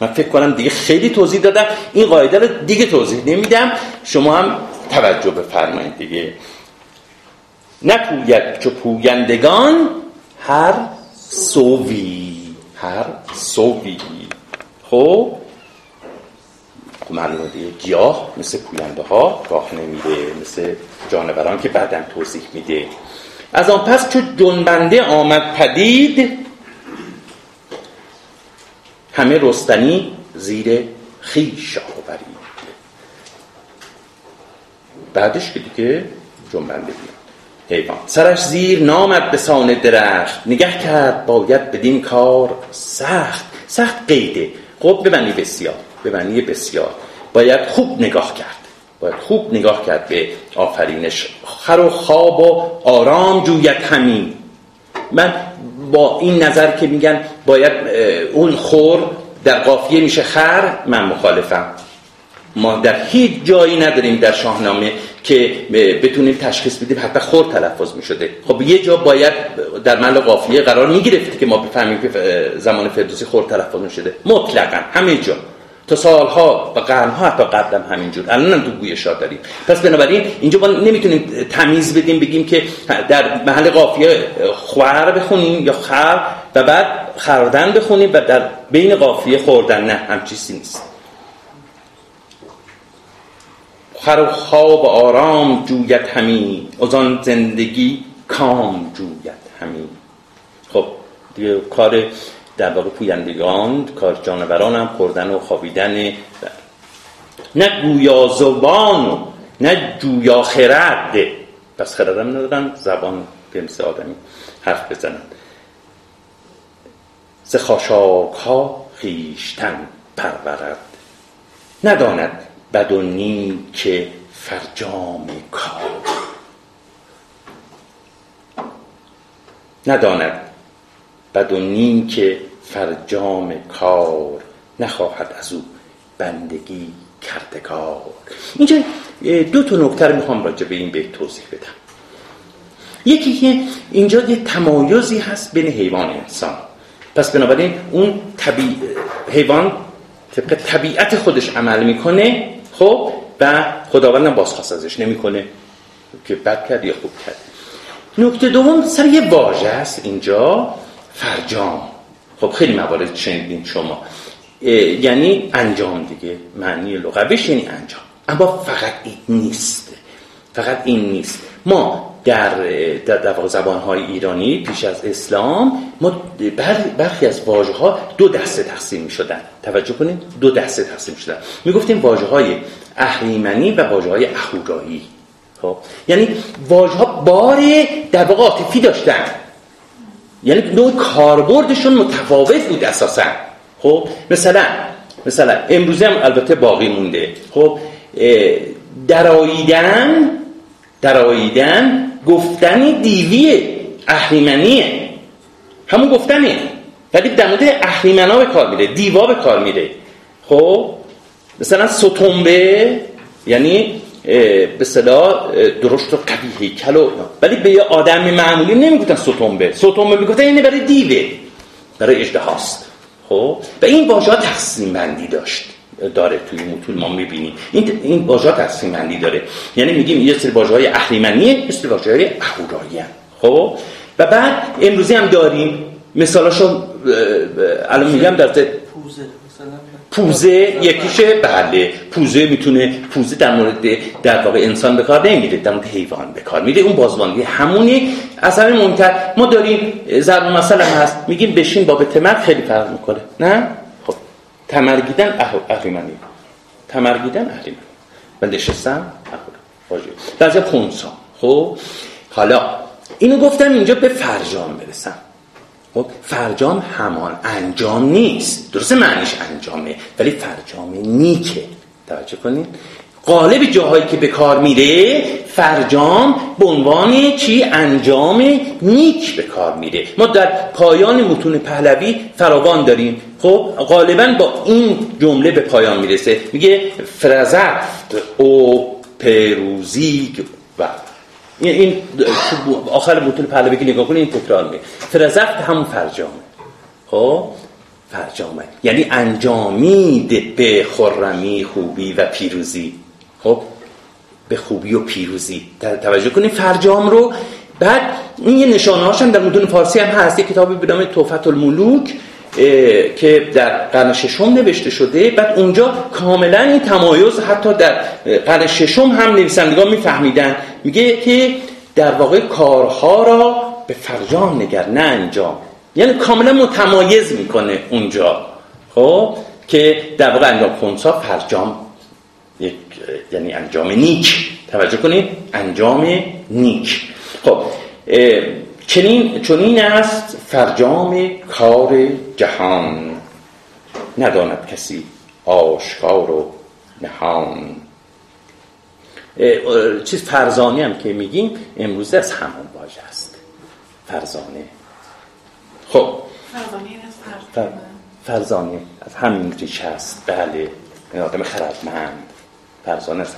من فکر کنم دیگه خیلی توضیح دادم. این قاعده رو دیگه توضیح نمیدم. شما هم توجه بفرمایید دیگه. نپوید چو پویندگان هر سووی هر سووی خب؟ معلومه دیگه گیاه مثل پوینده ها راه نمیده مثل جانوران که بعدا توضیح میده. از آن پس چو جنبنده آمد پدید همه رستنی زیر خیش آورید. بعدش که دیگه جنبنده بیاد. حیوان. سرش زیر نامد به سان درخت. نگه کرد باید بدین کار سخت. سخت قیده. خب ببنی بسیار. ببنی بسیار. باید خوب نگاه کرد. باید خوب نگاه کرد به آفرینش. خر و خواب و آرام جوید همین. من با این نظر که میگن باید اون خور در قافیه میشه خر من مخالفم. ما در هیچ جایی نداریم در شاهنامه که بتونیم تشخیص بدیم حتی خور تلفظ می شده خب یه جا باید در محل قافیه قرار می گرفت که ما بفهمیم که زمان فردوسی خور تلفظ می شده مطلقا همه جا. تا سالها و قرنها حتی قبلا همینجور الان هم تو گویشا داریم. پس بنابراین اینجا ما نمی‌تونیم تمیز بدیم بگیم که در محل قافیه خور بخونیم یا خر و بعد خردن بخونیم و در بین قافیه خوردن. نه هم چیزی نیست. خر و خواب آرام جویت همی. از آن زندگی کام جویت همی. خب دیگه کار در واقع پویندگان کار جانوران هم خوردن و خوابیدن نه گویا زبان نه جویا خرد. پس خردم ندارن زبان به مثل آدمی حرف بزنن. ز خاشاک ها خیشتن پرورد. نداند بد و که فرجام کار. نداند بد و که فرجام کار نخواهد از او بندگی کردگار. اینجا دو تا نکته می‌خوام راجع به این بیت توضیح بدم. یکی که اینجا یه تمایزی هست بین حیوان انسان. پس بنابراین اون طبیع حیوان طبق طبیعت خودش عمل می‌کنه خب و خداوندم بازخواست ازش نمی‌کنه که بد کرد یا خوب کرد. نکته دوم سر یه واژه است اینجا فرجام. خب خیلی موارد شنیدین شما. یعنی انجام دیگه معنی لغویش یعنی انجام. اما فقط این نیست. فقط این نیست. ما در در زبان های ایرانی پیش از اسلام ما برخی از واژه ها دو دسته تقسیم می شدن توجه کنید دو دسته تقسیم شدن. می گفتیم واژه های اهریمنی و واژه های اهورایی خب یعنی واژه ها بار در واقع عاطفی داشتن. یعنی نوع کاربردشون متفاوت بود اساسا. خب مثلا مثلا امروزه هم البته باقی مونده. خب دراییدن دراییدن گفتن دیویه اهریمنیه. همون گفتنه ولی در مورد اهریمنا به کار میره دیوا به کار میره. خب مثلا ستنبه یعنی به صدا درشت و قوی هیکل ولی به یه آدم معمولی نمی‌گفتن ستنبه ستنبه می‌گفتن اینه برای دیوه برای اجدهاست خب و این واژه تقسیم بندی داشت. داره توی متون ما می‌بینیم. این این واژه تقسیم بندی داره. یعنی میگیم یه سری واژه های اهریمنیه یه سری واژه های اهورایی خب؟ و بعد امروزی هم داریم. مثالاشو الان میگم در پوزه یکیشه. بله. پوزه می‌تونه پوزه در مورد در واقع انسان به کار نمیره در مورد حیوان به کار میره. اون بازماندی همونی. اصلا مهمتر ما داریم ضرب مثلا هست. میگیم بشین با به تمر خیلی فرق می‌کنه. نه؟ تمرگیدن اهریمنی. تمرگیدن اهریمنی. و نشستم. واژه بعضی خونسا. خب؟ حالا اینو گفتم اینجا به فرجام برسم. خب؟ فرجام همان انجام نیست. درسته معنیش انجامه ولی فرجام نیکه. توجه کنید. قالب جاهایی که به کار میره فرجام به عنوان چی؟ انجام نیک به کار میره. ما در پایان متون پهلوی فراوان داریم. خب غالبا با این جمله به پایان می‌رسه. میگه فرزفت او پیروزی و این آخر متون پهلوی که نگاه کنید این تکرار می فرزفت همون فرجامه. خب فرجامه. یعنی انجامید به خرمی خوبی و پیروزی. خب به خوبی و پیروزی. توجه کنید فرجام رو بعد این یه نشانه هم در متون فارسی هم هست. یه کتابی به نام توفت الملوک که در قرن ششم نوشته شده. بعد اونجا کاملا این تمایز حتی در قرن ششم هم نویسندگان میفهمیدن. میگه که در واقع کارها را به فرجام نگر نه انجام. یعنی کاملا متمایز می‌کنه اونجا. خب که در واقع انجام خونسا فرجام یک یعنی انجام نیک. توجه کنید انجام نیک. خب چنین چنین است فرجام کار جهان. نداند کسی آشکار و نهان. چیز فرزانه هم که میگیم امروز از همون واژه است. فرزانه. خب. فرزانه از همین ریشه است. بله. این آدم خردمند. فرزانه است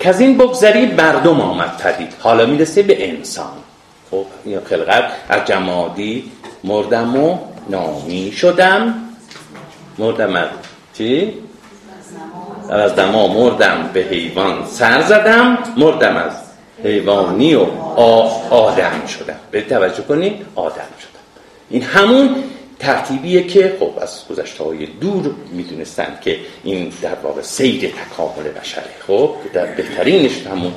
که از این بگذری مردم آمد پدید. حالا می‌رسه به انسان. خب این خلقت. از جمادی مردم و نامی شدم. مردم از چی؟ از دما مردم به حیوان سر زدم. مردم از حیوانی و آدم شدم. به توجه کنید آدم شدم. این همون ترتیبیه که خب از گذشته های دور می‌دونستند که این در واقع سید تکامل بشره. خب در بهترینش همون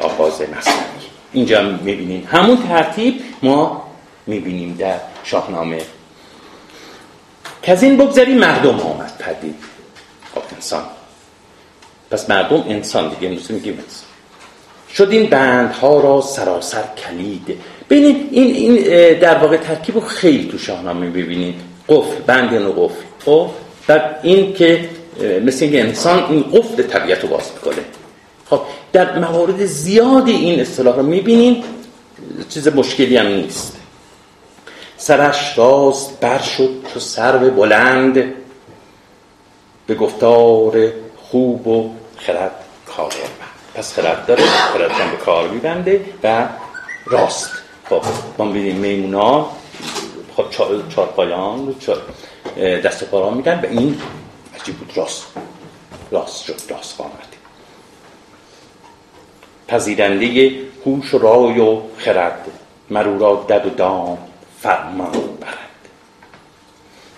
آغاز مصنوی اینجا می‌بینیم همون ترتیب ما می‌بینیم در شاهنامه. که از این بگذاری مردم آمد پدید. خب انسان. پس مردم انسان دیگه امروز میگیم انسان. شد این بندها را سراسر کلید. ببینید این, این در واقع ترکیب رو خیلی تو شاهنامه ببینید قفل بند یعنی قفل خب؟ در این که مثل اینکه انسان این قفل طبیعت رو باز می‌کنه خب در موارد زیادی این اصطلاح رو می‌بینید. چیز مشکلی هم نیست. سرش راست بر شد چو سرو بلند. به گفتار خوب و خرد کار پس خرد داره خرد به کار میبنده و راست. خب ما می‌بینیم میمونا خب چهار پایان دست و پاران میگن به این عجیب بود راست. راست شد راست قامت پذیرنده هوش و رای و خرد مرورا دد و دام فرمان برد.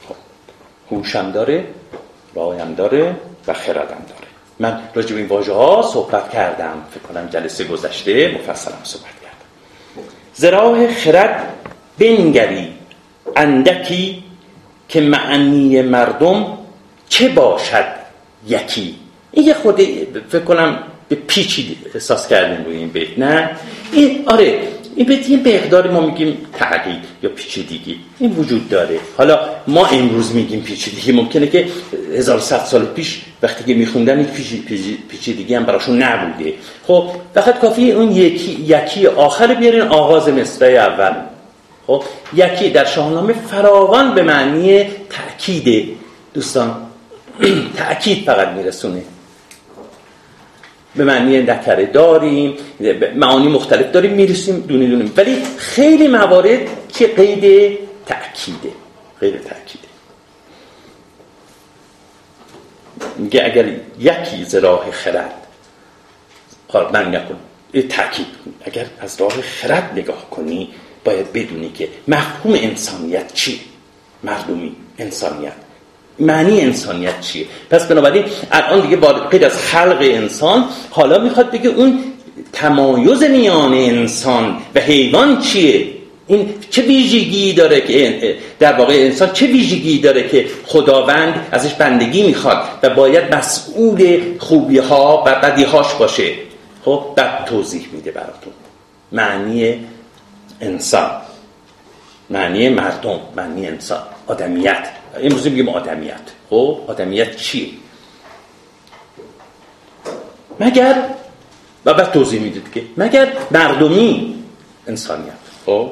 خب هوشم داره رایم داره و خردم داره. من راجع به این واژه ها صحبت کردم. فکر کنم جلسه گذشته مفصلم صحبت زراح خرد بنگری اندکی که معنی مردم چه باشد یکی؟ این یه خود فکر کنم به پیچی احساس کردیم روی این بیت نه؟ این آره این بیت یه مقدار ما میگیم تعقید یا پیچیدگی. این وجود داره. حالا ما امروز میگیم پیچیدگی. ممکنه که 1100 سال پیش وقتی که میخوندن این پیچیدگی هم براشون نبوده. خب فقط کافی اون یکی یکی آخر بیارین آغاز مصرع اول. خب یکی در شاهنامه فراوان به معنی تأکیده دوستان <clears throat> تأکید فقط میرسونه. به معنی نکره داریم معانی مختلف داریم می‌رسیم دونه دونه. ولی خیلی موارد که قید تأکیده قید تأکیده. میگه اگر یکی ز راه خرد من نکن تأکید اگر از راه خرد نگاه کنی باید بدونی که مفهوم انسانیت چی مردمی انسانیت. معنی انسانیت چیه؟ پس بنابراین الان دیگه با قید از خلق انسان حالا می‌خواد بگه اون تمایز میان انسان و حیوان چیه؟ این چه ویژگی داره که در واقع انسان چه ویژگی داره که خداوند ازش بندگی می‌خواد و باید مسئول خوبی ها و بدی هاش باشه؟ خب بعد توضیح میده براتون. معنی انسان. معنی مردم معنی انسان. آدمیت. امروز میگیم آدمیت. خب آدمیت چیه؟ مگر و بعد توضیح می‌دید که مگر مردمی انسانیت. خب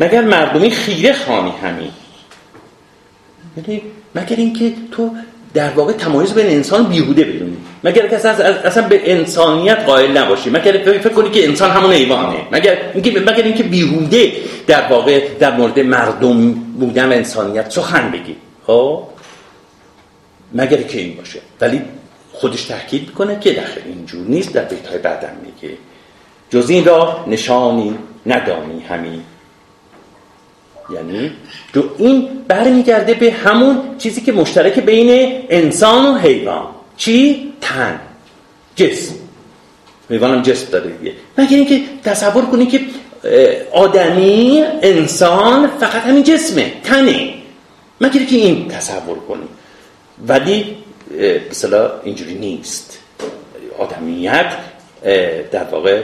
مگر مردمی خیره خانی همین یعنی مگر اینکه تو در واقع تمایز بین انسان بیهوده بدونی. مگر که اصلا, اصلا به انسانیت قائل نباشی. مگر فکر کنی که انسان همون ایوانه مگر مگر اینکه بیهوده در واقع در مورد مردم بودن انسانیت سخن بگی. خب؟ مگر که این باشه. ولی خودش تحکید می‌کنه که در اینجور نیست در بیت های بعدم میگه. جز این را نشانی ندانی همین. یعنی جو این برمیگرده به همون چیزی که مشترک بین انسان و حیوان. چی؟ تن. جسم. حیوان هم جسم داره دیگه. مگر اینکه تصور کنی که آدمی انسان فقط همین جسمه تنه. مگر که این تصور کنی. ولی مثلا اینجوری نیست. آدمیت در واقع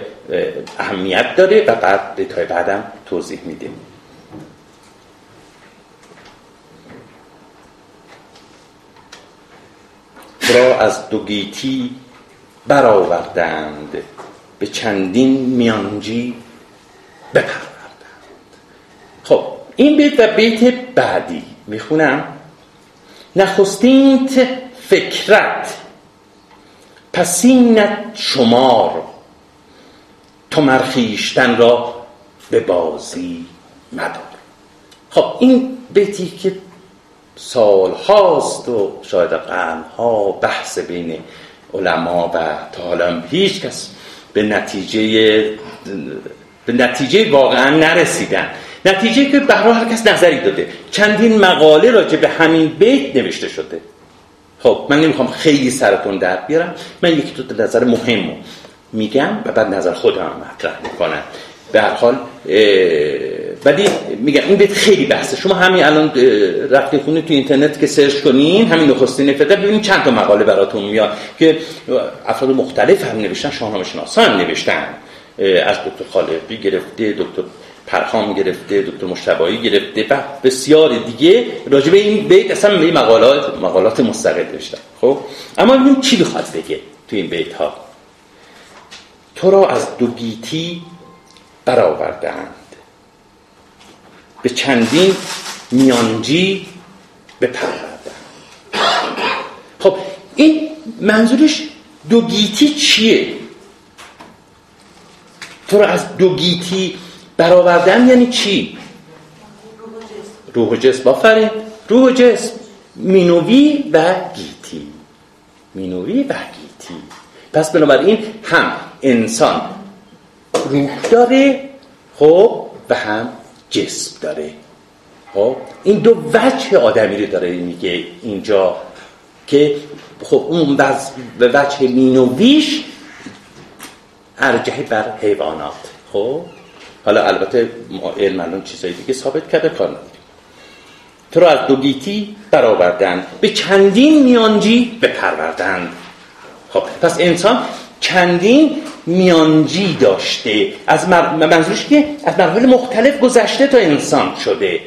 اهمیت داره و بعد تا بعدم توضیح میدیم. را از دو گیتی برآوردند. به چندین میانجی بپروردند. خب این بیت و بیت بعدی می‌خونم. نخستینت فکرت پسینت شمار. تو مرخیشتن را به بازی مدار. خب این بیتی که سال هاست و شاید قرن ها بحث بین علما و تا حالا هیچ کس به نتیجه به نتیجه واقعا نرسیدن. نتیجه که به هر کس نظری داده. چندین مقاله راجع به همین بیت نوشته شده. خب من نمی‌خوام خیلی سرتون در بیارم. من یکی دو نظر مهم میگم و بعد نظر خودم مطرح می‌کنم. به هر حال ولی میگم این بیت خیلی بحثه. شما همین الان رفتی خونه تو اینترنت که سرچ کنین همین نخستین فقه ببینید چند تا مقاله براتون میاد که افراد مختلف هم نوشتن شاهنامه شناسا نوشتن. از دکتر خالقی گرفته دکتر پرخام گرفته دکتر مشتبایی گرفته و بسیار دیگه راجع به این بیت اصلا به مقالات مقالات مستقل داشتن خب؟ اما ببینیم چی بخواد بگه تو این بیت ها تو را از دو گیتی برآوردند به چندین میانجی بپروردند خب این منظورش دو گیتی چیه؟ تو را از دو گیتی برآوردن یعنی چی؟ روح و جسم. آفرین. روح و جسم. مینوی و گیتی. مینوی و گیتی. پس بنابراین هم انسان روح داره خب و هم جسم داره. خب؟ این دو وجه آدمی رو داره میگه اینجا که خب اون به وجه مینویش ارجه بر حیوانات. خب؟ حالا البته علم الان چیزایی دیگه ثابت کرده کار نداریم. تو رو از دو گیتی برآوردن به چندین میانجی بپروردند خب پس انسان چندین میانجی داشته. از. منظورش که از مراحل مختلف گذشته تا انسان شده.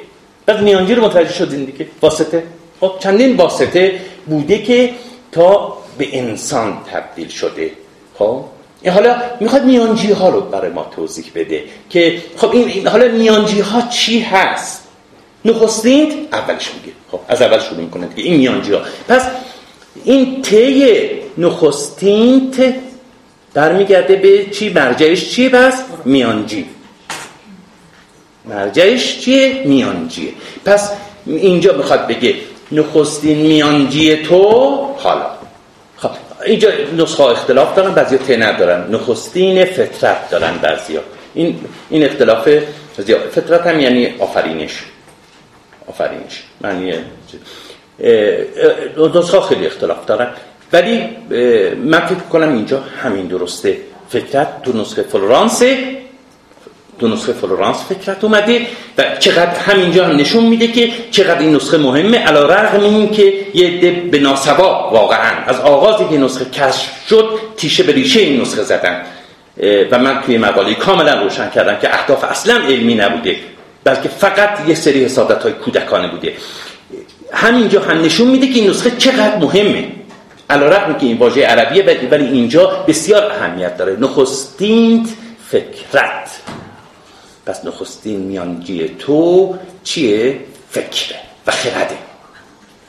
بعد میانجی رو متوجه شدین دیگه. واسطه. خب چندین واسطه بوده که تا به انسان تبدیل شده. خب؟ حالا می‌خواد میانجی ها رو برای ما توضیح بده که خب این حالا میانجی ها چی هست؟ نخستین اولش میگه. خب از اول شروع می‌کنه که این میانجی ها پس این تی نخستین برمیگرده به چی؟ مرجعش چیه پس؟ میانجی. مرجعش چیه؟ میانجیه. پس اینجا می‌خواد بگه نخستین میانجی تو حالا. خب اینجا نسخه اختلاف دارن بعضی ته ندارن. نخستین فطرت دارن بعضی این این اختلاف فطرت هم یعنی آفرینش. آفرینش. یعنی نسخه خیلی اختلاف دارن. ولی من فکر کنم اینجا همین درسته. فطرت تو نسخه فلورانس تو نسخه فلورانس فکرت اومده و چقدر همینجا هم نشون میده که چقدر این نسخه مهمه علی‌رغم این که یه عده به ناصواب واقعا. از آغازی که نسخه کشف شد تیشه به ریشه این نسخه زدن. و من توی مقاله کاملا روشن کردم که اهداف اصلا علمی نبوده بلکه فقط یه سری حسادت های کودکانه بوده. همینجا هم نشون میده که این نسخه چقدر مهمه. علا رقم که این واژه عربیه ولی اینجا بسیار اهمیت داره. نخستین فکرت. پس نخستین میانجی تو چیه؟ فکره و خرده.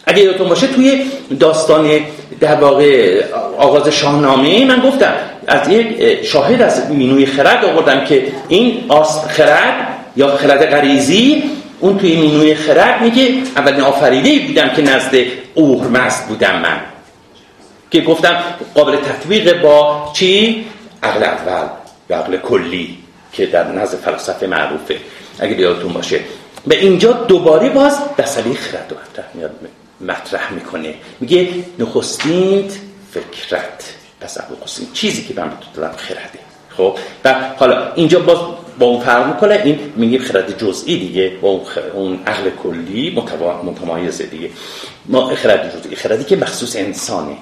اگه یادتون باشه توی داستان در واقع آغاز شاهنامه من گفتم از یک شاهد از مینوی خرد آوردم که این آس خرد یا خرد غریزی اون توی مینوی خرد میگه اولین آفریده بودم که نزد اورمزد بودم من. که گفتم قابل تطبیق با چی؟ عقل اول یا عقل کلی که در نزد فلسفه معروفه. اگه یادتون باشه. به اینجا دوباره باز دسالی خرد و مطرح می‌کنه. میگه نخستین فکرت. پس ابو قسیم چیزی که من دارم خرده. خب؟ و حالا اینجا باز با اون فرق می‌کنه. این میگه خرد جزئی دیگه. با اون عقل کلی متمایزه دیگه. ما خرد جزئی. خردی که مخصوص انسانه.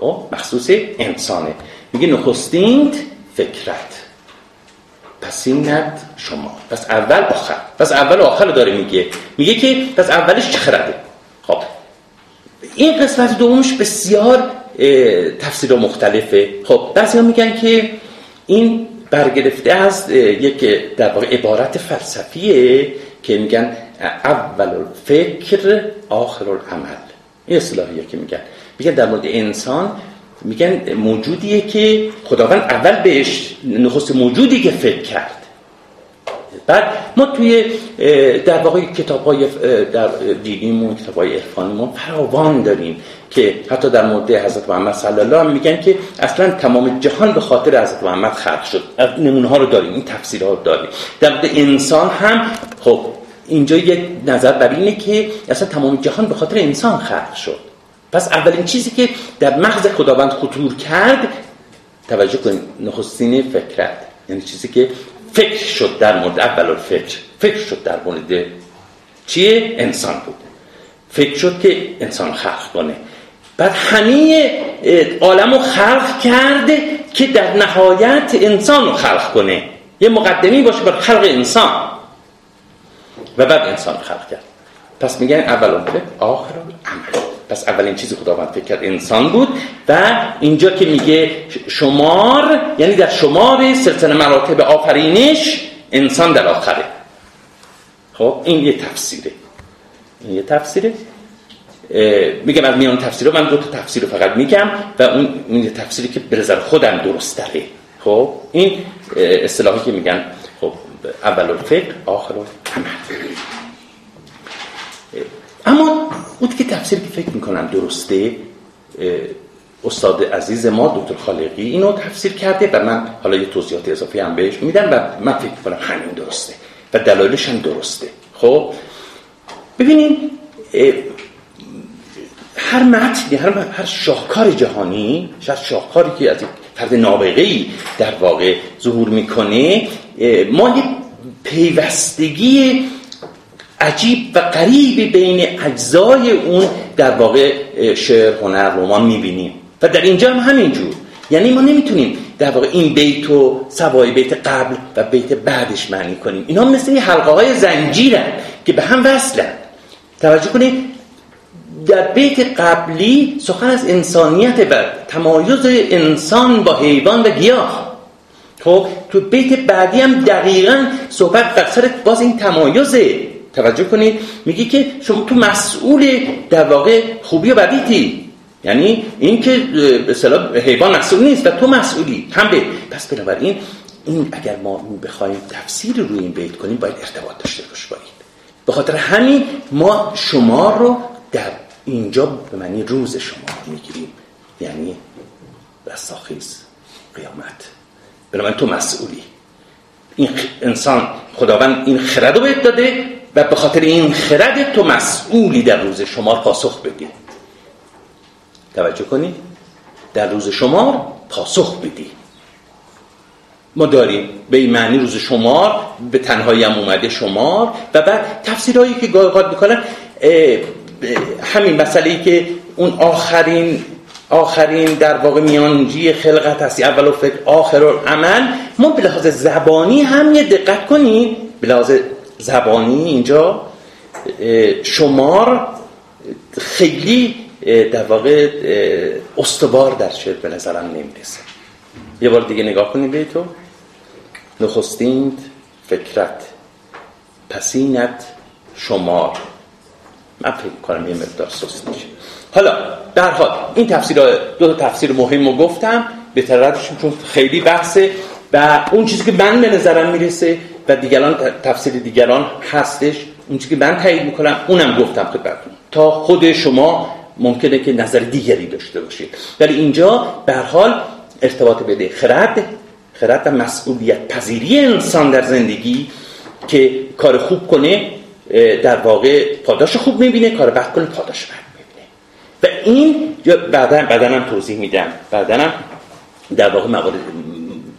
خب مخصوص انسانه. میگه نخستین فکرت. پس ند شما. پس اول آخر. پس اول آخر داره میگه. میگه که پس اولش چه خرده؟ خب. این قسمت دومش بسیار تفسیر مختلفه. خب بعضی میگن که این برگرفته از یک در واقع عبارت فلسفیه که میگن اول الفکر آخر العمل این اصطلاحیه که میگن. میگن در مورد انسان میگن موجودیه که خداوند اول بهش نخست موجودی که فکر کرد. بعد ما توی در واقع کتاب های در دینیمون کتاب های عرفانیمون فراوان داریم که حتی در مورد حضرت محمد صلی الله علیه میگن که اصلا تمام جهان به خاطر حضرت محمد خلق شد. نمونه ها رو داریم این تفسیرها رو داریم. در مورد انسان هم خب اینجا یک نظر بر اینه که اصلا تمام جهان به خاطر انسان خلق شد. پس اولین چیزی که در مغز خداوند خطور کرد توجه کنید نخستین فکرت. یعنی چیزی که فکر شد در مورد اول فکر فکر شد در مورد چیه؟ انسان بود. فکر شد که انسان خلق کنه. بعد همه عالم رو خلق کرده که در نهایت انسان رو خلق کنه. یه مقدمی باشه بر خلق انسان. و بعد انسان خلق کرد. پس میگن اول فکر آخر عمل پس اولین چیزی خداوند فکر کرد انسان بود و اینجا که میگه شمار یعنی در شمار سلسله مراتب آفرینش انسان در آخره. خب این یه تفسیره. این یه تفسیره. میگم از میان تفسیر من دو تا تفسیر فقط میگم و اون یه تفسیری که به نظر خودم درست داره خب این اصطلاحی که میگن خب اول الفقه آخر عمل اما اون که تفسیر که فکر می‌کنم درسته استاد عزیز ما دکتر خالقی اینو تفسیر کرده و من حالا یه توضیحات اضافی هم بهش میدم و من فکر کنم همین درسته و دلایلش هم درسته. خب ببینین هر متنی هر, هر شاهکار جهانی هر شاهکاری که از فرد نابغه‌ای در واقع ظهور می‌کنه ما یه پیوستگی عجیب و غریبی بین اجزای اون در واقع شعر هنر رمان می‌بینیم. و در اینجا هم همینجور یعنی ما نمی‌تونیم در واقع این بیت و سوای بیت قبل و بیت بعدش معنی کنیم. اینا مثل حلقه های زنجیرن که به هم وصلن. توجه کنید در بیت قبلی سخن از انسانیت و تمایز انسان با حیوان و گیاه. خب تو بیت بعدی هم دقیقا صحبت بر سر باز این تمایزه توجه کنید میگی که شما تو مسئول در واقع خوبی و بدیتی یعنی این که به حیوان مسئول نیست و تو مسئولی. هم به پس بنابراین این اگر ما بخوایم تفسیر روی این بیت کنیم باید ارتباط داشته باشه باید به خاطر همین ما شما رو در اینجا به معنی روز شما می‌گیریم. یعنی رستاخیز قیامت. بنابراین تو مسئولی. این انسان خداوند این خرد رو بهت داده و به خاطر این خرد تو مسئولی در روز شمار پاسخ بدی. توجه کنی؟ در روز شمار پاسخ بدی. ما داریم به این معنی روز شمار به تنهایی هم اومده شمار و بعد تفسیرهایی که گاهی می‌کنن همین مسئله ای که اون آخرین آخرین در واقع میانجی خلقت هستی اول و فکر آخر و عمل ما به لحاظ زبانی هم یه دقت کنیم. به لحاظ زبانی اینجا شمار خیلی در واقع استوار در شعر به نظرم نمی‌رسه. یه بار دیگه نگاه کنیم به تو. نخستین فکرت پسینت شمار. من فکر کنم یه مقدار سست میشه. حالا در حال این تفسیر دو تا تفسیر مهم رو گفتم. به طرفشون چون خیلی بحثه و اون چیزی که من به نظرم می‌رسه و دیگران تفسیر دیگران هستش. اون که من تایید می‌کنم اونم گفتم خدمتتون. تا خود شما ممکنه که نظر دیگری داشته باشید. ولی اینجا به حال ارتباط بده خرد خرد و مسئولیت پذیری انسان در زندگی که کار خوب کنه در واقع پاداش خوب می‌بینه کار بد کنه پاداش بد می‌بینه. و این بعدا بعدا توضیح میدم. بعدا در واقع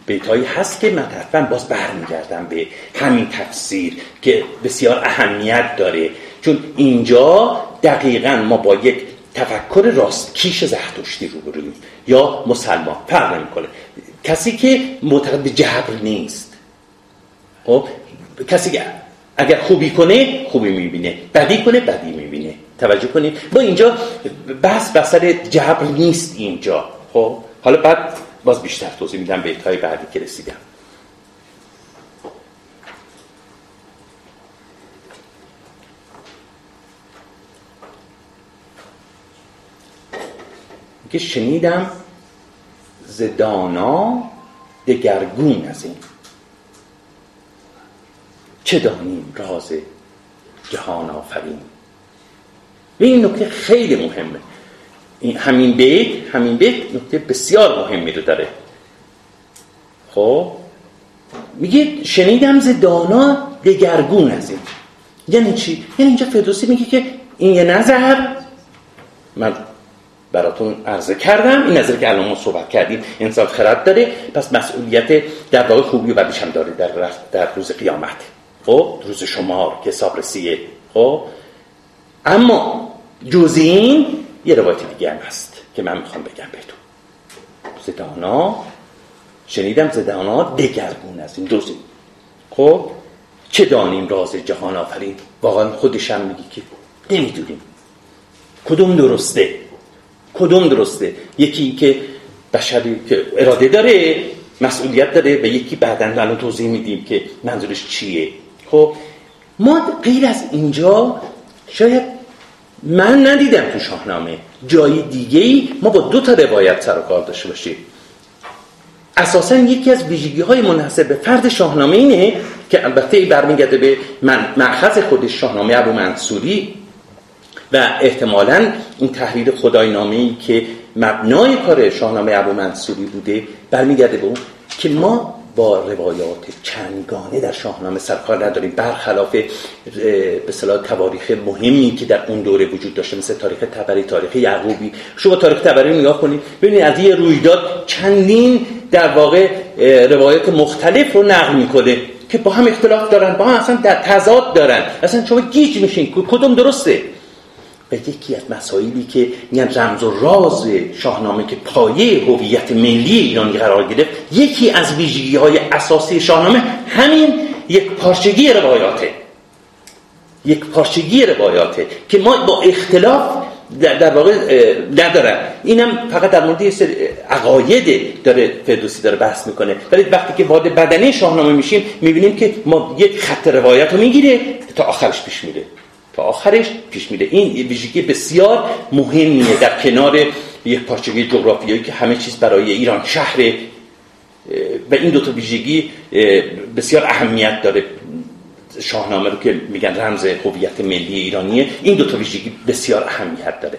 بیتایی هست که من طرفا باز برمیگردم به همین تفسیر که بسیار اهمیت داره. چون اینجا دقیقا ما با یک تفکر راست کیش زهدشتی رو بریم. یا مسلمان فرق نمی‌کنه. کسی که معتقد به جبر نیست. خب؟ کسی که اگر خوبی کنه خوبی می‌بینه. بدی کنه بدی می‌بینه. توجه کنید. با اینجا بس بسر جبر نیست اینجا. خب؟ حالا بعد باز بیشتر توضیح میدم به های بعدی که رسیدم. که شنیدم زدانا دگرگون از این. چه دانیم راز جهان آفرین؟ این نکته خیلی مهمه. همین بیت همین بیت نکته بسیار مهمی رو داره. خب؟ میگه شنیدم ز دانا دگرگون از این. یعنی چی؟ یعنی اینجا فردوسی میگه که این یه نظر. من براتون عرضه کردم این نظری که الان ما صحبت کردیم انسان خرد داره پس مسئولیت در واقع خوبی و بدیش هم داره در, در روز قیامت. خب؟ روز شمار که حساب رسیه. خب؟ اما جز این یه روایت دیگه هم هست که من می‌خوام بگم بهتون زدانا شنیدم زدانا دگرگون از این این خب؟ چه دانیم راز جهان آفرین؟ واقعا خودش هم میگی که نمی‌دونیم. کدوم درسته؟ کدوم درسته؟ یکی که بشری که اراده داره مسئولیت داره و یکی بعدا الان توضیح میدیم که منظورش چیه. خب؟ ما غیر از اینجا شاید من ندیدم تو شاهنامه. جای دیگه ای ما با دو تا روایت سر و کار داشته باشیم. اساسا یکی از ویژگی های منحصر به فرد شاهنامه اینه که البته برمیگرده به من مأخذ خودش شاهنامه ابو منصوری و احتمالا این تحریر خدای نامه که مبنای کار شاهنامه ابو منصوری بوده برمیگرده به اون که ما با روایات چندگانه در شاهنامه سرکار نداریم. برخلاف به صلاح تواریخ مهمی که در اون دوره وجود داشته مثل تاریخ تبری تاریخ یعقوبی. شما تاریخ تبری نگاه کنید ببینید از یه رویداد چندین در واقع روایات مختلف رو نقل می‌کنه که با هم اختلاف دارن با هم اصلا در تضاد دارن. اصلا شما گیج میشین کدوم درسته؟ و یکی از مسائلی که میگن رمز و راز شاهنامه که پایه هویت ملی ایرانی قرار گرفت یکی از ویژگی های اساسی شاهنامه همین یک پارچگی روایاته یک پارچگی روایاته که ما با اختلاف در, واقع ندارن. اینم فقط در مورد عقاید داره فردوسی داره بحث می‌کنه. ولی وقتی که وارد بدنه شاهنامه میشیم می‌بینیم که ما یک خط روایت رو می‌گیره تا آخرش پیش میره. تا آخرش پیش میره این ویژگی بسیار مهمیه در کنار یک پارچگی جغرافیایی که همه چیز برای ایران شهر و این دوتا ویژگی بسیار اهمیت داره شاهنامه رو که میگن رمز هویت ملی ایرانیه این دوتا ویژگی بسیار اهمیت داره